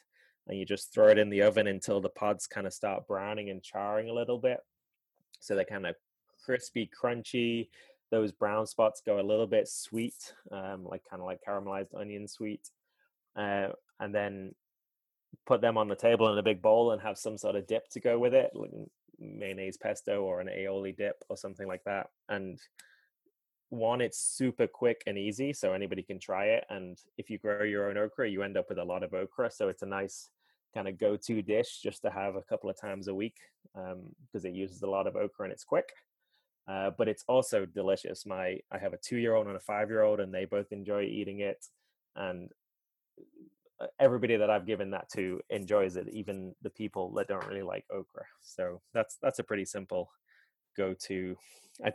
And you just throw it in the oven until the pods kind of start browning and charring a little bit. So they're kind of crispy, crunchy. Those brown spots go a little bit sweet, um, like kind of like caramelized onion sweet. Uh, and then put them on the table in a big bowl and have some sort of dip to go with it, like mayonnaise pesto or an aioli dip or something like that. And one it's super quick and easy so anybody can try it and if you grow your own okra you end up with a lot of okra so it's a nice kind of go-to dish just to have a couple of times a week because um, it uses a lot of okra and it's quick uh, but it's also delicious. My i have a two-year-old and a five-year-old and they both enjoy eating it and uh, everybody that i've given that to enjoys it even the people that don't really like okra so that's that's a pretty simple go to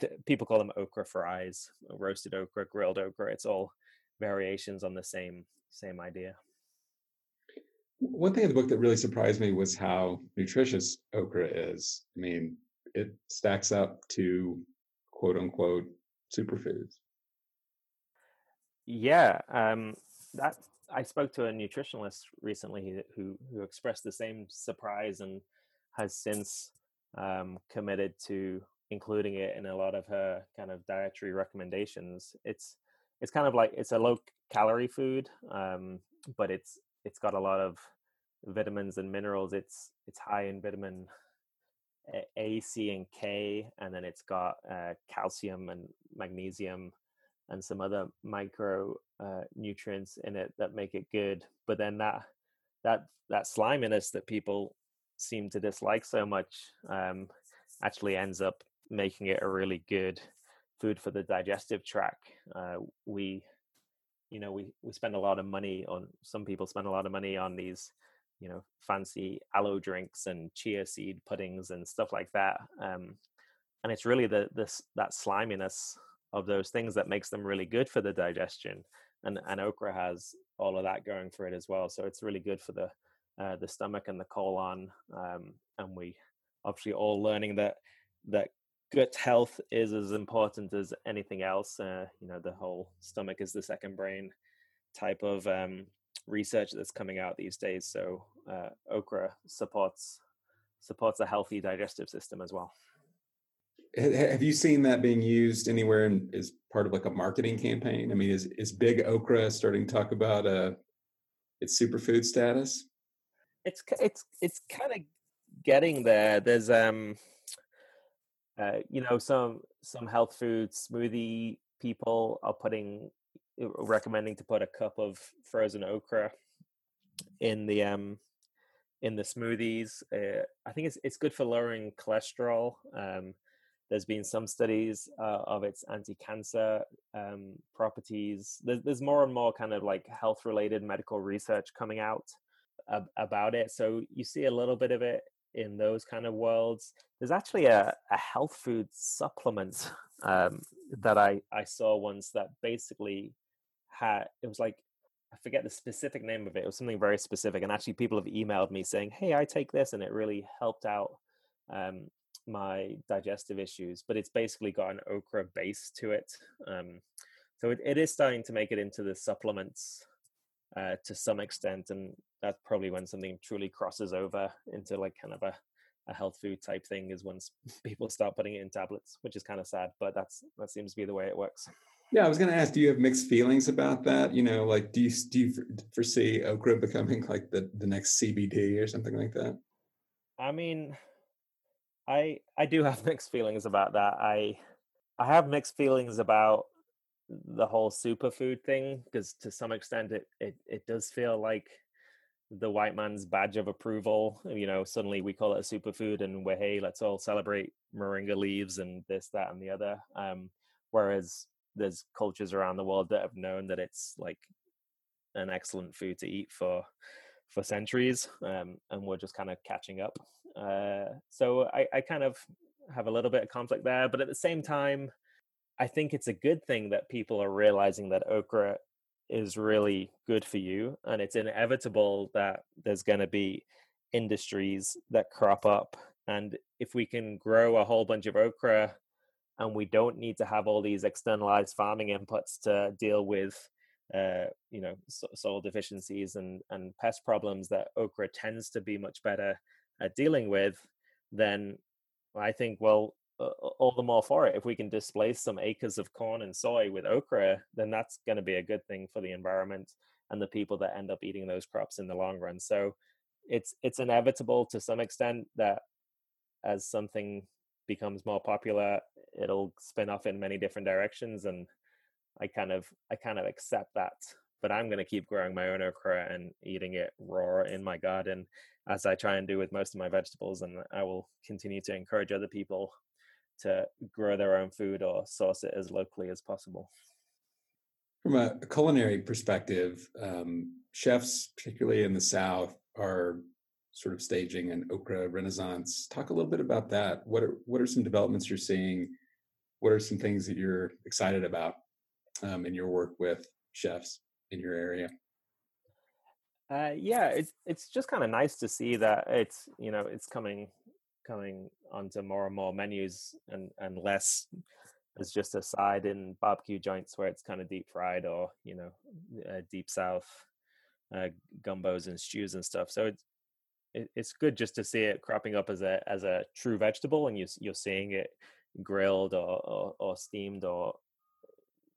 th- people call them okra fries roasted okra grilled okra it's all variations on the same same idea. One thing in the book that really surprised me was how nutritious okra is. I mean it stacks up to quote unquote superfoods. Yeah um that i spoke to a nutritionalist recently who who expressed the same surprise and has since um, committed to including it in a lot of her kind of dietary recommendations. It's it's kind of like it's a low calorie food, um, but it's it's got a lot of vitamins and minerals. It's it's high in vitamin A, C, and K, and then it's got uh, calcium and magnesium and some other micro uh, nutrients in it that make it good. But then that that that sliminess that people seem to dislike so much um, actually ends up making it a really good food for the digestive tract. Uh, we, you know, we we spend a lot of money on. Some people spend a lot of money on these, you know, fancy aloe drinks and chia seed puddings and stuff like that. Um, and it's really the this that sliminess of those things that makes them really good for the digestion. And and okra has all of that going for it as well. So it's really good for the uh, the stomach and the colon. Um, and we obviously all learning that that gut health is as important as anything else. Uh, you know, the whole stomach is the second brain type of um, research that's coming out these days. So uh, okra supports supports a healthy digestive system as well. Have you seen that being used anywhere in, as part of like a marketing campaign? I mean, is is Big Okra starting to talk about uh, its superfood status? It's it's it's kind of getting there. There's um uh, you know, some some health food smoothie people are putting uh, recommending to put a cup of frozen okra in the um in the smoothies. Uh, I think it's it's good for lowering cholesterol. Um, there's been some studies uh, of its anti-cancer um, properties. There's, there's more and more kind of like health-related medical research coming out ab- about it. So you see a little bit of it in those kind of worlds. There's actually a, a health food supplement um, that I, I saw once that basically had, it was like, I forget the specific name of it. It was something very specific. And actually, people have emailed me saying, hey, I take this and it really helped out um, my digestive issues. But it's basically got an okra base to it. Um, so it, it is starting to make it into the supplements uh, to some extent. And that's probably when something truly crosses over into like kind of a, a health food type thing is once people start putting it in tablets, which is kind of sad, but that's that seems to be the way it works. Yeah, I was going to ask, do you have mixed feelings about that? You know, like do you do you foresee okra becoming like the the next CBD or something like that? I mean, I I do have mixed feelings about that. I I have mixed feelings about the whole superfood thing because to some extent it, it it does feel like the white man's badge of approval. You know, suddenly we call it a superfood, and we're hey, let's all celebrate moringa leaves and this, that, and the other. Um, whereas there's cultures around the world that have known that it's like an excellent food to eat for for centuries, um, and we're just kind of catching up. Uh, so I, I kind of have a little bit of conflict there, but at the same time, I think it's a good thing that people are realizing that okra is really good for you and it's inevitable that there's going to be industries that crop up and if we can grow a whole bunch of okra and we don't need to have all these externalized farming inputs to deal with uh, you know soil deficiencies and and pest problems that okra tends to be much better at dealing with then i think well all the more for it. If we can displace some acres of corn and soy with okra, then that's going to be a good thing for the environment and the people that end up eating those crops in the long run. So it's it's inevitable to some extent that as something becomes more popular, it'll spin off in many different directions, and I kind of I kind of accept that. But I'm going to keep growing my own okra and eating it raw in my garden, as I try and do with most of my vegetables, and I will continue to encourage other people to grow their own food or source it as locally as possible. From a culinary perspective, um, chefs, particularly in the South, are sort of staging an okra renaissance. Talk a little bit about that. What are what are some developments you're seeing? What are some things that you're excited about um, in your work with chefs in your area? Uh, yeah, it's it's just kind of nice to see that it's you know it's coming coming onto more and more menus and and less as just a side in barbecue joints where it's kind of deep fried or you know uh, deep south uh, gumbos and stews and stuff. So it's it, it's good just to see it cropping up as a as a true vegetable and you you're seeing it grilled or, or, or steamed or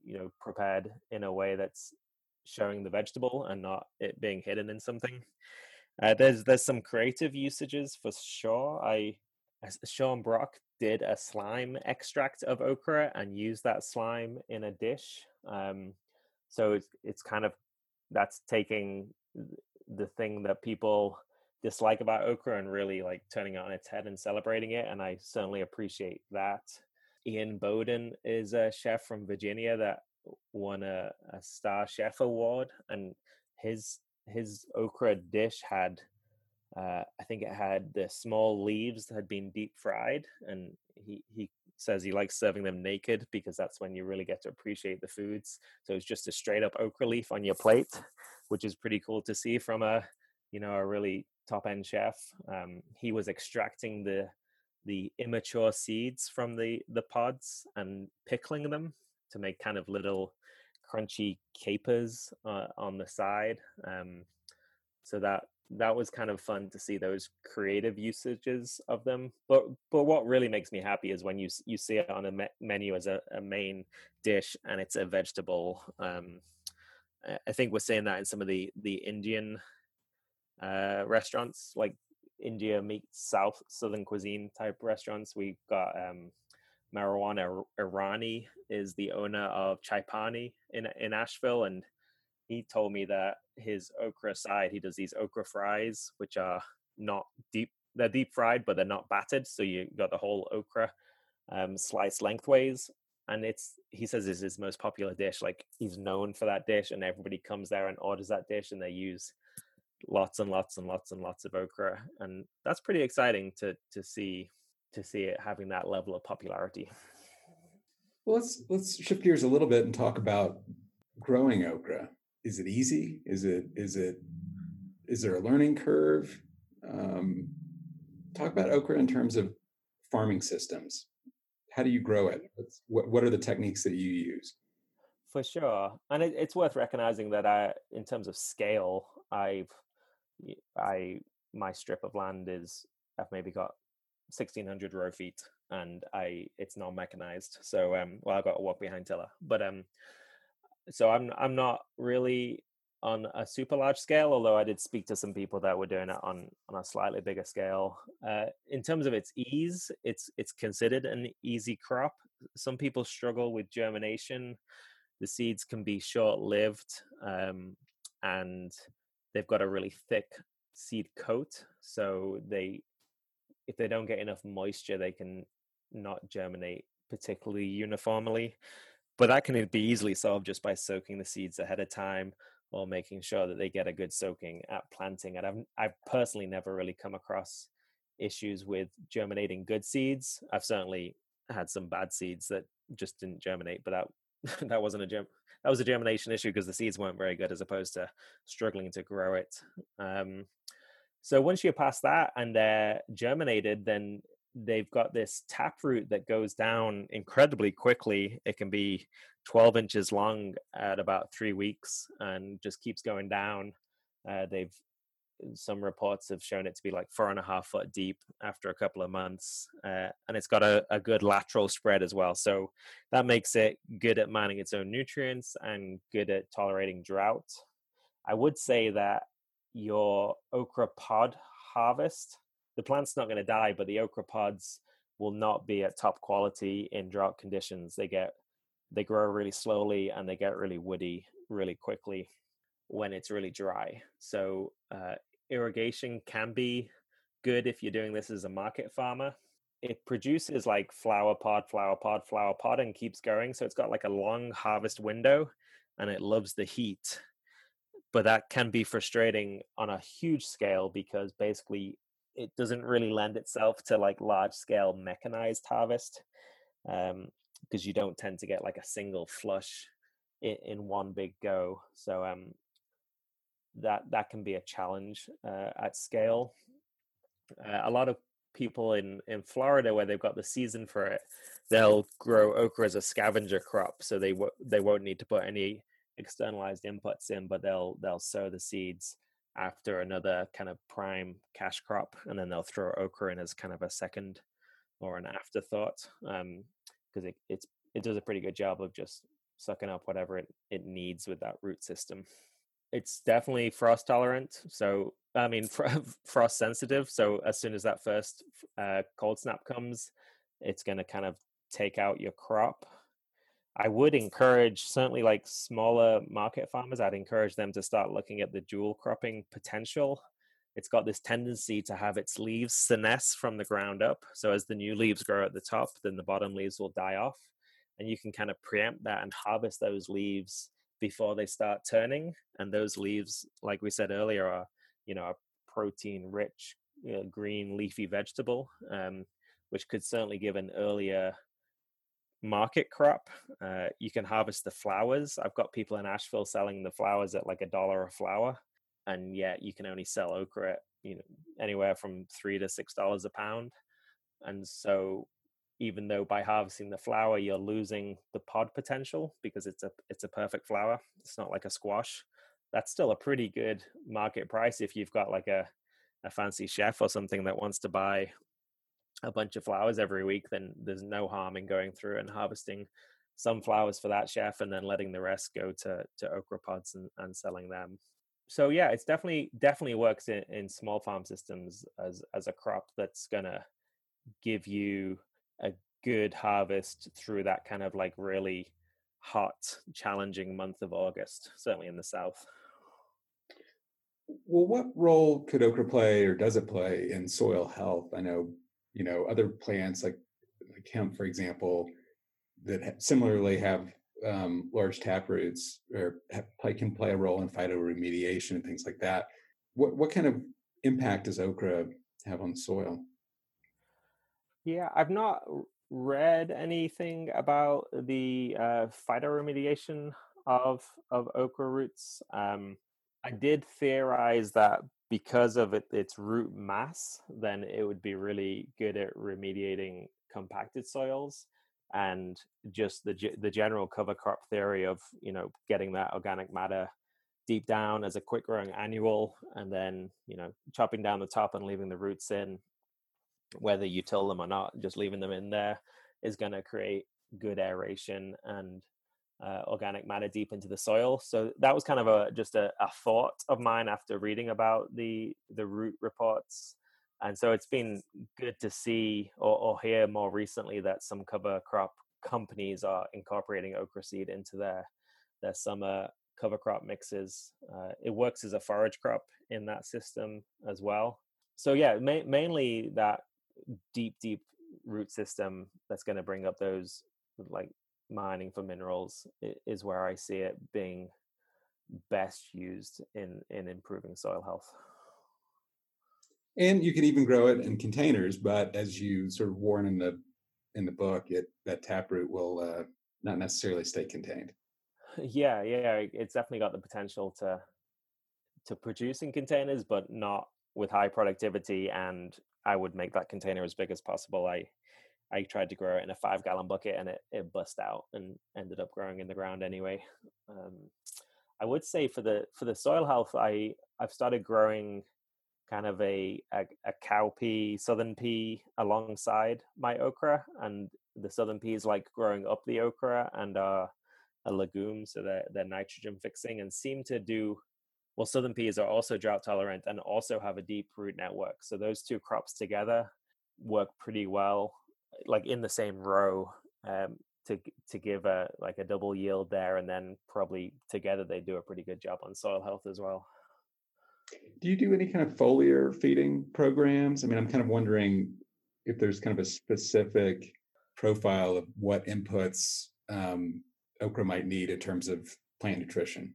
you know prepared in a way that's showing the vegetable and not it being hidden in something uh, there's there's some creative usages for sure. I Sean Brock did a slime extract of okra and used that slime in a dish. Um, so it's it's kind of that's taking the thing that people dislike about okra and really like turning it on its head and celebrating it. And I certainly appreciate that. Ian Boden is a chef from Virginia that won a, a star chef award, and his his okra dish had uh, I think it had the small leaves that had been deep fried, and he he says he likes serving them naked because that's when you really get to appreciate the foods. So it's just a straight up okra leaf on your plate, which is pretty cool to see from a you know a really top end chef. Um, he was extracting the the immature seeds from the the pods and pickling them to make kind of little crunchy capers uh, on the side. Um, so that that was kind of fun to see those creative usages of them. But but what really makes me happy is when you you see it on a me- menu as a, a, main dish and it's a vegetable. Um, I think we're seeing that in some of the the Indian uh, restaurants, like India meets South Southern cuisine type restaurants. We've got um, Meherwan Irani is the owner of Chai Pani in in Asheville, and he told me that his okra side he does these okra fries, which are not deep. They're deep fried, but they're not battered, so you got the whole okra um, sliced lengthways. And it's he says is his most popular dish. Like he's known for that dish, and everybody comes there and orders that dish, and they use lots and lots and lots and lots of okra, and that's pretty exciting to to see to see it having that level of popularity. Well, let's let's shift gears a little bit and talk about growing okra. Is it easy? Is it is it is there a learning curve? Um, talk about okra in terms of farming systems. How do you grow it? What what are the techniques that you use? For sure, and it, it's worth recognizing that I, in terms of scale, I've I my strip of land is I've maybe got 1600 row feet and I it's non mechanized. So um well I've got to walk behind tiller. But um so I'm I'm not really on a super large scale, although I did speak to some people that were doing it on on a slightly bigger scale. Uh, in terms of its ease, it's it's considered an easy crop. Some people struggle with germination. The seeds can be short lived, um, and they've got a really thick seed coat, so they if they don't get enough moisture, they can not germinate particularly uniformly. But that can be easily solved just by soaking the seeds ahead of time or making sure that they get a good soaking at planting. And I've I've personally never really come across issues with germinating good seeds. I've certainly had some bad seeds that just didn't germinate, but that that wasn't a germ that was a germination issue because the seeds weren't very good as opposed to struggling to grow it. Um, so once you're past that and they're germinated, then they've got this taproot that goes down incredibly quickly. It can be 12 inches long at about three weeks and just keeps going down. Uh, they've some reports have shown it to be like four and a half foot deep after a couple of months, uh, and it's got a, a good lateral spread as well. So that makes it good at mining its own nutrients and good at tolerating drought. I would say that your okra pod harvest, the plant's not going to die, but the okra pods will not be at top quality in drought conditions. They get they grow really slowly and they get really woody really quickly when it's really dry. So uh, irrigation can be good if you're doing this as a market farmer. It produces like flower pod, flower pod, flower pod, and keeps going. So it's got like a long harvest window, and it loves the heat but that can be frustrating on a huge scale because basically it doesn't really lend itself to like large scale mechanized harvest because um, you don't tend to get like a single flush in, in one big go so um, that that can be a challenge uh, at scale. Uh, a lot of people in in Florida where they've got the season for it they'll grow okra as a scavenger crop so they w- they won't need to put any externalized inputs in, but they'll they'll sow the seeds after another kind of prime cash crop, and then they'll throw okra in as kind of a second or an afterthought because um, it it's it does a pretty good job of just sucking up whatever it, it needs with that root system. It's definitely frost tolerant, so I mean frost sensitive. So as soon as that first uh, cold snap comes, it's going to kind of take out your crop I would encourage certainly like smaller market farmers, I'd encourage them to start looking at the dual cropping potential. It's got this tendency to have its leaves senesce from the ground up. So as the new leaves grow at the top, then the bottom leaves will die off. And you can kind of preempt that and harvest those leaves before they start turning. And those leaves, like we said earlier, are, you know, a protein rich you know, green leafy vegetable, um, which could certainly give an earlier market crop. Uh, you can harvest the flowers. I've got people in Asheville selling the flowers at like a dollar a flower, and yet you can only sell okra at you know anywhere from three to six dollars a pound. And so, even though by harvesting the flower you're losing the pod potential because it's a it's a perfect flower, it's not like a squash. That's still a pretty good market price if you've got like a a fancy chef or something that wants to buy a bunch of flowers every week, then there's no harm in going through and harvesting some flowers for that chef and then letting the rest go to to okra pods and, and selling them. So yeah, it's definitely definitely works in, in small farm systems as as a crop that's gonna give you a good harvest through that kind of like really hot, challenging month of August, certainly in the south. Well, what role could okra play or does it play in soil health? I know you know other plants like like hemp for example that similarly have um, large tap roots or have, can play a role in phytoremediation and things like that what what kind of impact does okra have on soil? Yeah, I've not read anything about the uh, phytoremediation of of okra roots. Um, I did theorize that because of it, its root mass, then it would be really good at remediating compacted soils and just the the general cover crop theory of you know getting that organic matter deep down as a quick growing annual and then you know chopping down the top and leaving the roots in whether you till them or not just leaving them in there is going to create good aeration and uh, organic matter deep into the soil. So that was kind of a just a, a thought of mine after reading about the the root reports. And so it's been good to see or, or hear more recently that some cover crop companies are incorporating okra seed into their their summer cover crop mixes. Uh, it works as a forage crop in that system as well. So yeah, ma- mainly that deep, deep root system that's going to bring up those like mining for minerals is where I see it being best used in in improving soil health. And you can even grow it in containers, but as you sort of warn in the in the book, it that taproot will uh, not necessarily stay contained. Yeah, yeah, it's definitely got the potential to to produce in containers, but not with high productivity. And I would make that container as big as possible. I I tried to grow it in a five gallon bucket and it, it bust out and ended up growing in the ground anyway. Um, I would say for the for the soil health, I I've started growing kind of a, a, a cowpea southern pea alongside my okra, and the southern pea is like growing up the okra and are a legume, so they're they're nitrogen fixing and seem to do well. Southern peas are also drought tolerant and also have a deep root network. So those two crops together work pretty well like in the same row um, to to give a like a double yield there, and then probably together they do a pretty good job on soil health as well. Do you do any kind of foliar feeding programs? I mean, I'm kind of wondering if there's kind of a specific profile of what inputs um, okra might need in terms of plant nutrition.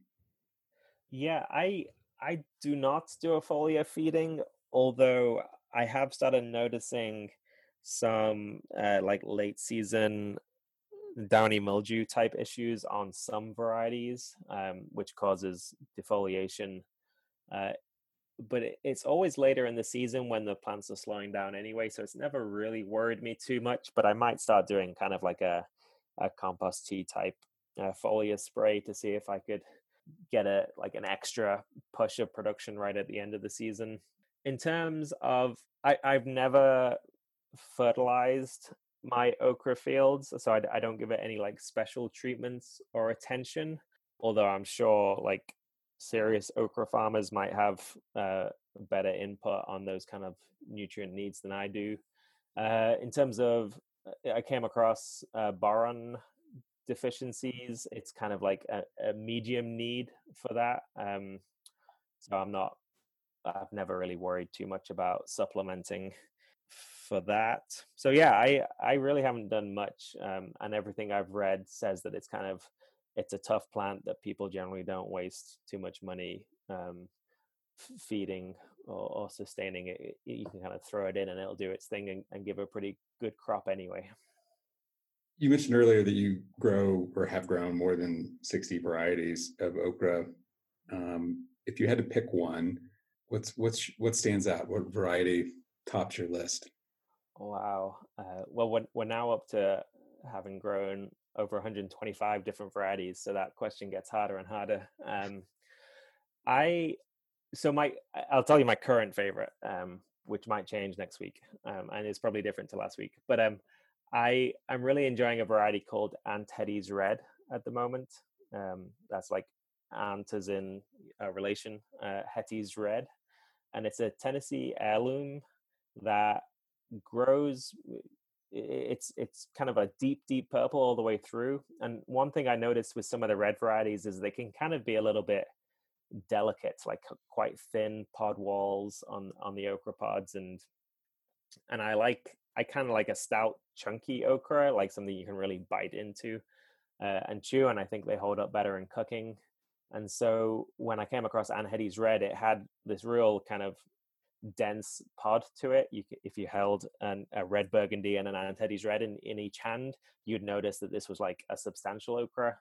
Yeah, I I do not do a foliar feeding, although I have started noticing some uh, like late season downy mildew type issues on some varieties, um, which causes defoliation. Uh, but it, it's always later in the season when the plants are slowing down anyway, so it's never really worried me too much. But I might start doing kind of like a, a compost tea type uh, foliar spray to see if I could get a like an extra push of production right at the end of the season. In terms of, I, I've never fertilized my okra fields so I, I, don't give it any like special treatments or attention although i'm sure like serious okra farmers might have uh, better input on those kind of nutrient needs than i do. Uh, in terms of uh, i came across uh, boron deficiencies it's kind of like a, a medium need for that um, so i'm not i've never really worried too much about supplementing for that. So yeah, I I really haven't done much, um, and everything I've read says that it's kind of it's a tough plant that people generally don't waste too much money um, feeding or, or, sustaining it. You can kind of throw it in and it'll do its thing and, and give a pretty good crop anyway. You mentioned earlier that you grow or have grown more than 60 varieties of okra. Um, if you had to pick one, what's what's what stands out? What variety tops your list? Wow. Uh, well, we're, we're now up to having grown over 125 different varieties, so that question gets harder and harder. Um, I so my I'll tell you my current favorite, um, which might change next week, um, and it's probably different to last week. But um, I I'm really enjoying a variety called Aunt Hetty's Red at the moment. Um, that's like aunt as in a relation, uh, Hetty's Red, and it's a Tennessee heirloom that grows it's it's kind of a deep deep purple all the way through and one thing i noticed with some of the red varieties is they can kind of be a little bit delicate like quite thin pod walls on on the okra pods and and i like i kind of like a stout chunky okra like something you can really bite into uh, and chew and i think they hold up better in cooking And so when I came across Ann Red, it had this real kind of dense pod to it. You, if you held an, a red burgundy and an Ann Red in, in each hand, you'd notice that this was like a substantial okra.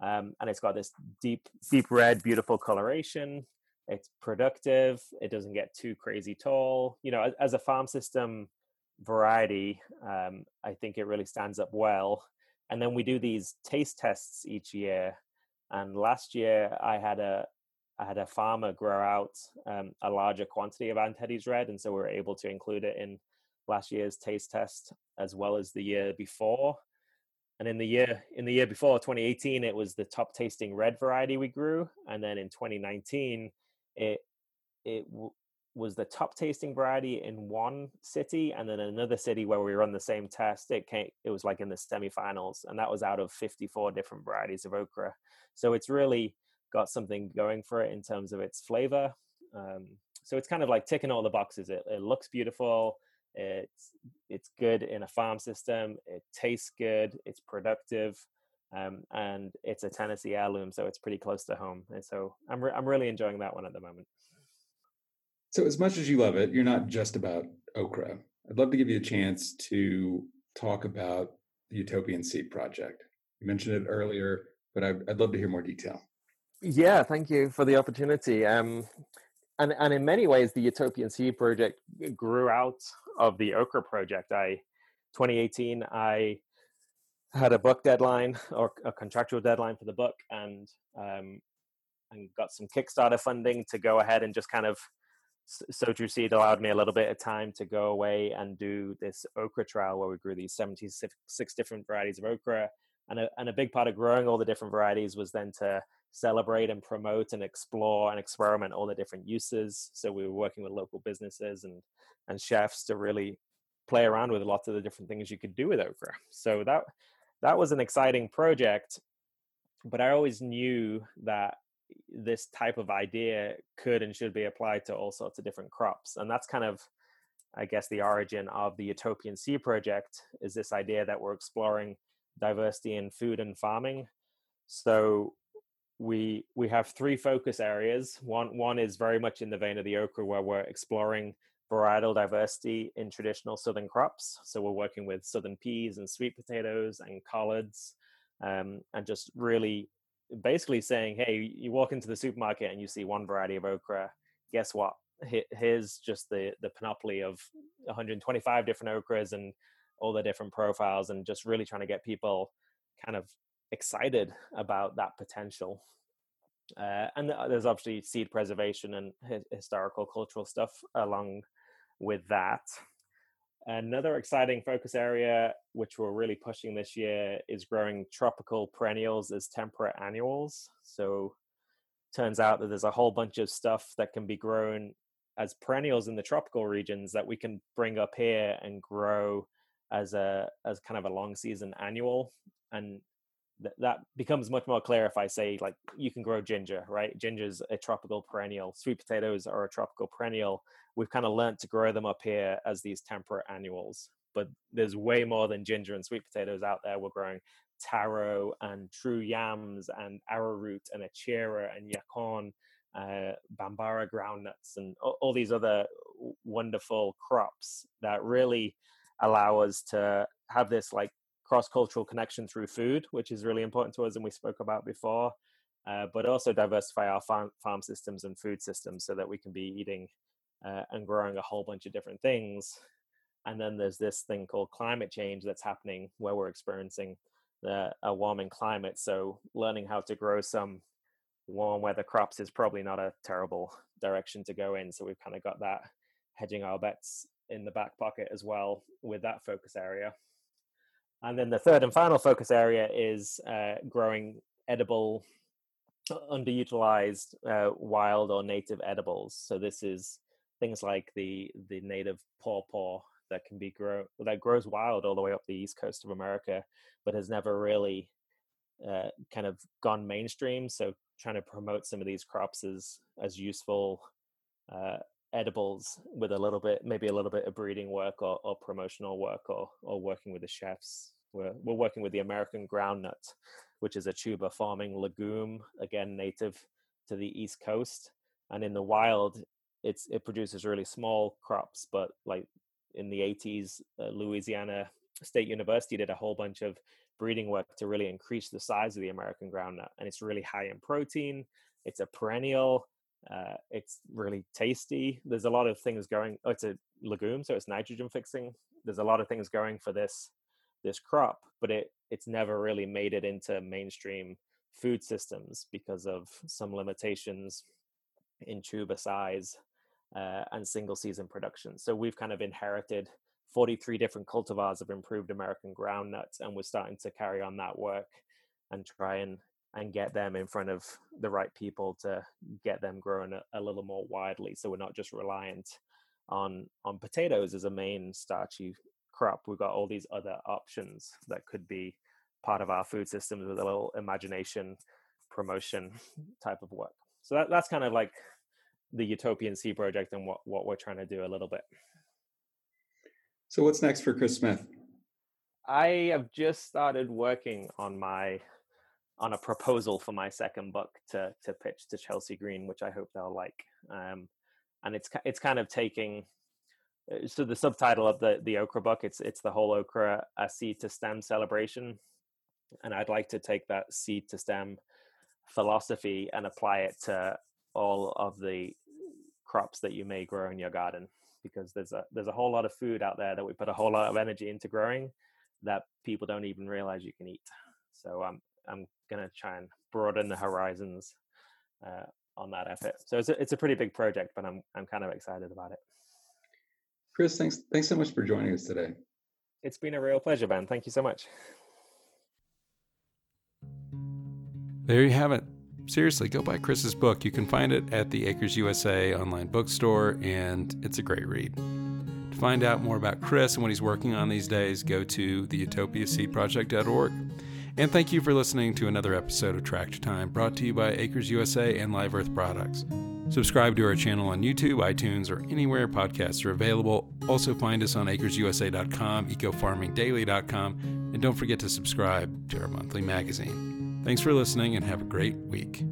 Um, and it's got this deep, deep red, beautiful coloration. It's productive. It doesn't get too crazy tall. You know, as, as a farm system variety, um, I think it really stands up well. And then we do these taste tests each year. And last year, I had a I had a farmer grow out um, a larger quantity of Aunt Hetty's Red, and so we were able to include it in last year's taste test as well as the year before. And in the year in the year before 2018, it was the top tasting red variety we grew, and then in 2019, it it w- was the top tasting variety in one city, and then another city where we run the same test. It came it was like in the semifinals, and that was out of 54 different varieties of okra. So it's really got something going for it in terms of its flavor. Um, so it's kind of like ticking all the boxes. It, it looks beautiful. It's it's good in a farm system. It tastes good. It's productive, um, and it's a Tennessee heirloom, so it's pretty close to home. And so I'm re- I'm really enjoying that one at the moment. So as much as you love it, you're not just about okra. I'd love to give you a chance to talk about the Utopian Seed Project. You mentioned it earlier, but I'd, I'd love to hear more detail. Yeah, thank you for the opportunity. Um, and and in many ways, the Utopian Seed Project grew out of the Okra Project. I 2018, I had a book deadline or a contractual deadline for the book, and um, and got some Kickstarter funding to go ahead and just kind of Sow True Seed allowed me a little bit of time to go away and do this okra trial where we grew these 76 different varieties of okra. And a, and a big part of growing all the different varieties was then to celebrate and promote and explore and experiment all the different uses. So we were working with local businesses and and chefs to really play around with lots of the different things you could do with okra. So that that was an exciting project, but I always knew that this type of idea could and should be applied to all sorts of different crops. And that's kind of I guess the origin of the Utopian Seed Project is this idea that we're exploring diversity in food and farming. So we we have three focus areas. One one is very much in the vein of the okra, where we're exploring varietal diversity in traditional southern crops. So we're working with southern peas and sweet potatoes and collards, um, and just really basically saying, hey, you walk into the supermarket and you see one variety of okra. Guess what? Here's just the the panoply of 125 different okras and all the different profiles, and just really trying to get people kind of excited about that potential. Uh, and there's obviously seed preservation and historical cultural stuff along with that. Another exciting focus area, which we're really pushing this year, is growing tropical perennials as temperate annuals. So, turns out that there's a whole bunch of stuff that can be grown as perennials in the tropical regions that we can bring up here and grow as a as kind of a long season annual. And th- that becomes much more clear if I say like you can grow ginger, right? Ginger's a tropical perennial. Sweet potatoes are a tropical perennial. We've kind of learned to grow them up here as these temperate annuals. But there's way more than ginger and sweet potatoes out there. We're growing taro and true yams and arrowroot and achira and yacon, uh, bambara groundnuts and all, all these other wonderful crops that really allow us to have this like cross cultural connection through food, which is really important to us and we spoke about before, uh, but also diversify our farm, farm systems and food systems so that we can be eating uh, and growing a whole bunch of different things. And then there's this thing called climate change that's happening where we're experiencing the, a warming climate. So learning how to grow some warm weather crops is probably not a terrible direction to go in. So we've kind of got that hedging our bets in the back pocket as well with that focus area. And then the third and final focus area is uh, growing edible, underutilized uh, wild or native edibles. So this is things like the the native pawpaw that can be grow that grows wild all the way up the east coast of America, but has never really uh, kind of gone mainstream. So trying to promote some of these crops as as useful uh, edibles with a little bit, maybe a little bit of breeding work or, or promotional work or, or working with the chefs. We're, we're working with the American groundnut, which is a tuber farming legume, again, native to the east coast, and in the wild, it's it produces really small crops. But like in the 80s, uh, Louisiana State University did a whole bunch of breeding work to really increase the size of the American groundnut, and it's really high in protein. It's a perennial. Uh, it's really tasty. There's a lot of things going. Oh, it's a legume, so it's nitrogen fixing. There's a lot of things going for this this crop, but it it's never really made it into mainstream food systems because of some limitations in tuber size uh, and single season production. So we've kind of inherited 43 different cultivars of improved American groundnuts, and we're starting to carry on that work and try and and get them in front of the right people to get them growing a, a little more widely. So we're not just reliant on on potatoes as a main starchy crop. We've got all these other options that could be part of our food systems with a little imagination promotion type of work. So that, that's kind of like the Utopian Seed Project and what, what we're trying to do a little bit. So what's next for Chris Smith? I have just started working on my on a proposal for my second book to to pitch to Chelsea Green, which I hope they'll like. Um, and it's it's kind of taking so the subtitle of the the okra book it's it's the whole okra a seed to stem celebration, and I'd like to take that seed to stem philosophy and apply it to all of the crops that you may grow in your garden because there's a there's a whole lot of food out there that we put a whole lot of energy into growing that people don't even realize you can eat. So I'm I'm gonna try and broaden the horizons uh, on that effort. So it's a, it's a pretty big project, but I'm I'm kind of excited about it. Chris, thanks thanks so much for joining us today. It's been a real pleasure, Ben. Thank you so much. There you have it seriously, go buy Chris's book. You can find it at the Acres USA online bookstore, and it's a great read. To find out more about Chris and what he's working on these days, go to theutopiaseedproject.org. And thank you for listening to another episode of Tractor Time, brought to you by Acres USA and Live Earth Products. Subscribe to our channel on YouTube, iTunes, or anywhere podcasts are available. Also, find us on acresusa.com, ecofarmingdaily.com, and don't forget to subscribe to our monthly magazine. Thanks for listening and have a great week.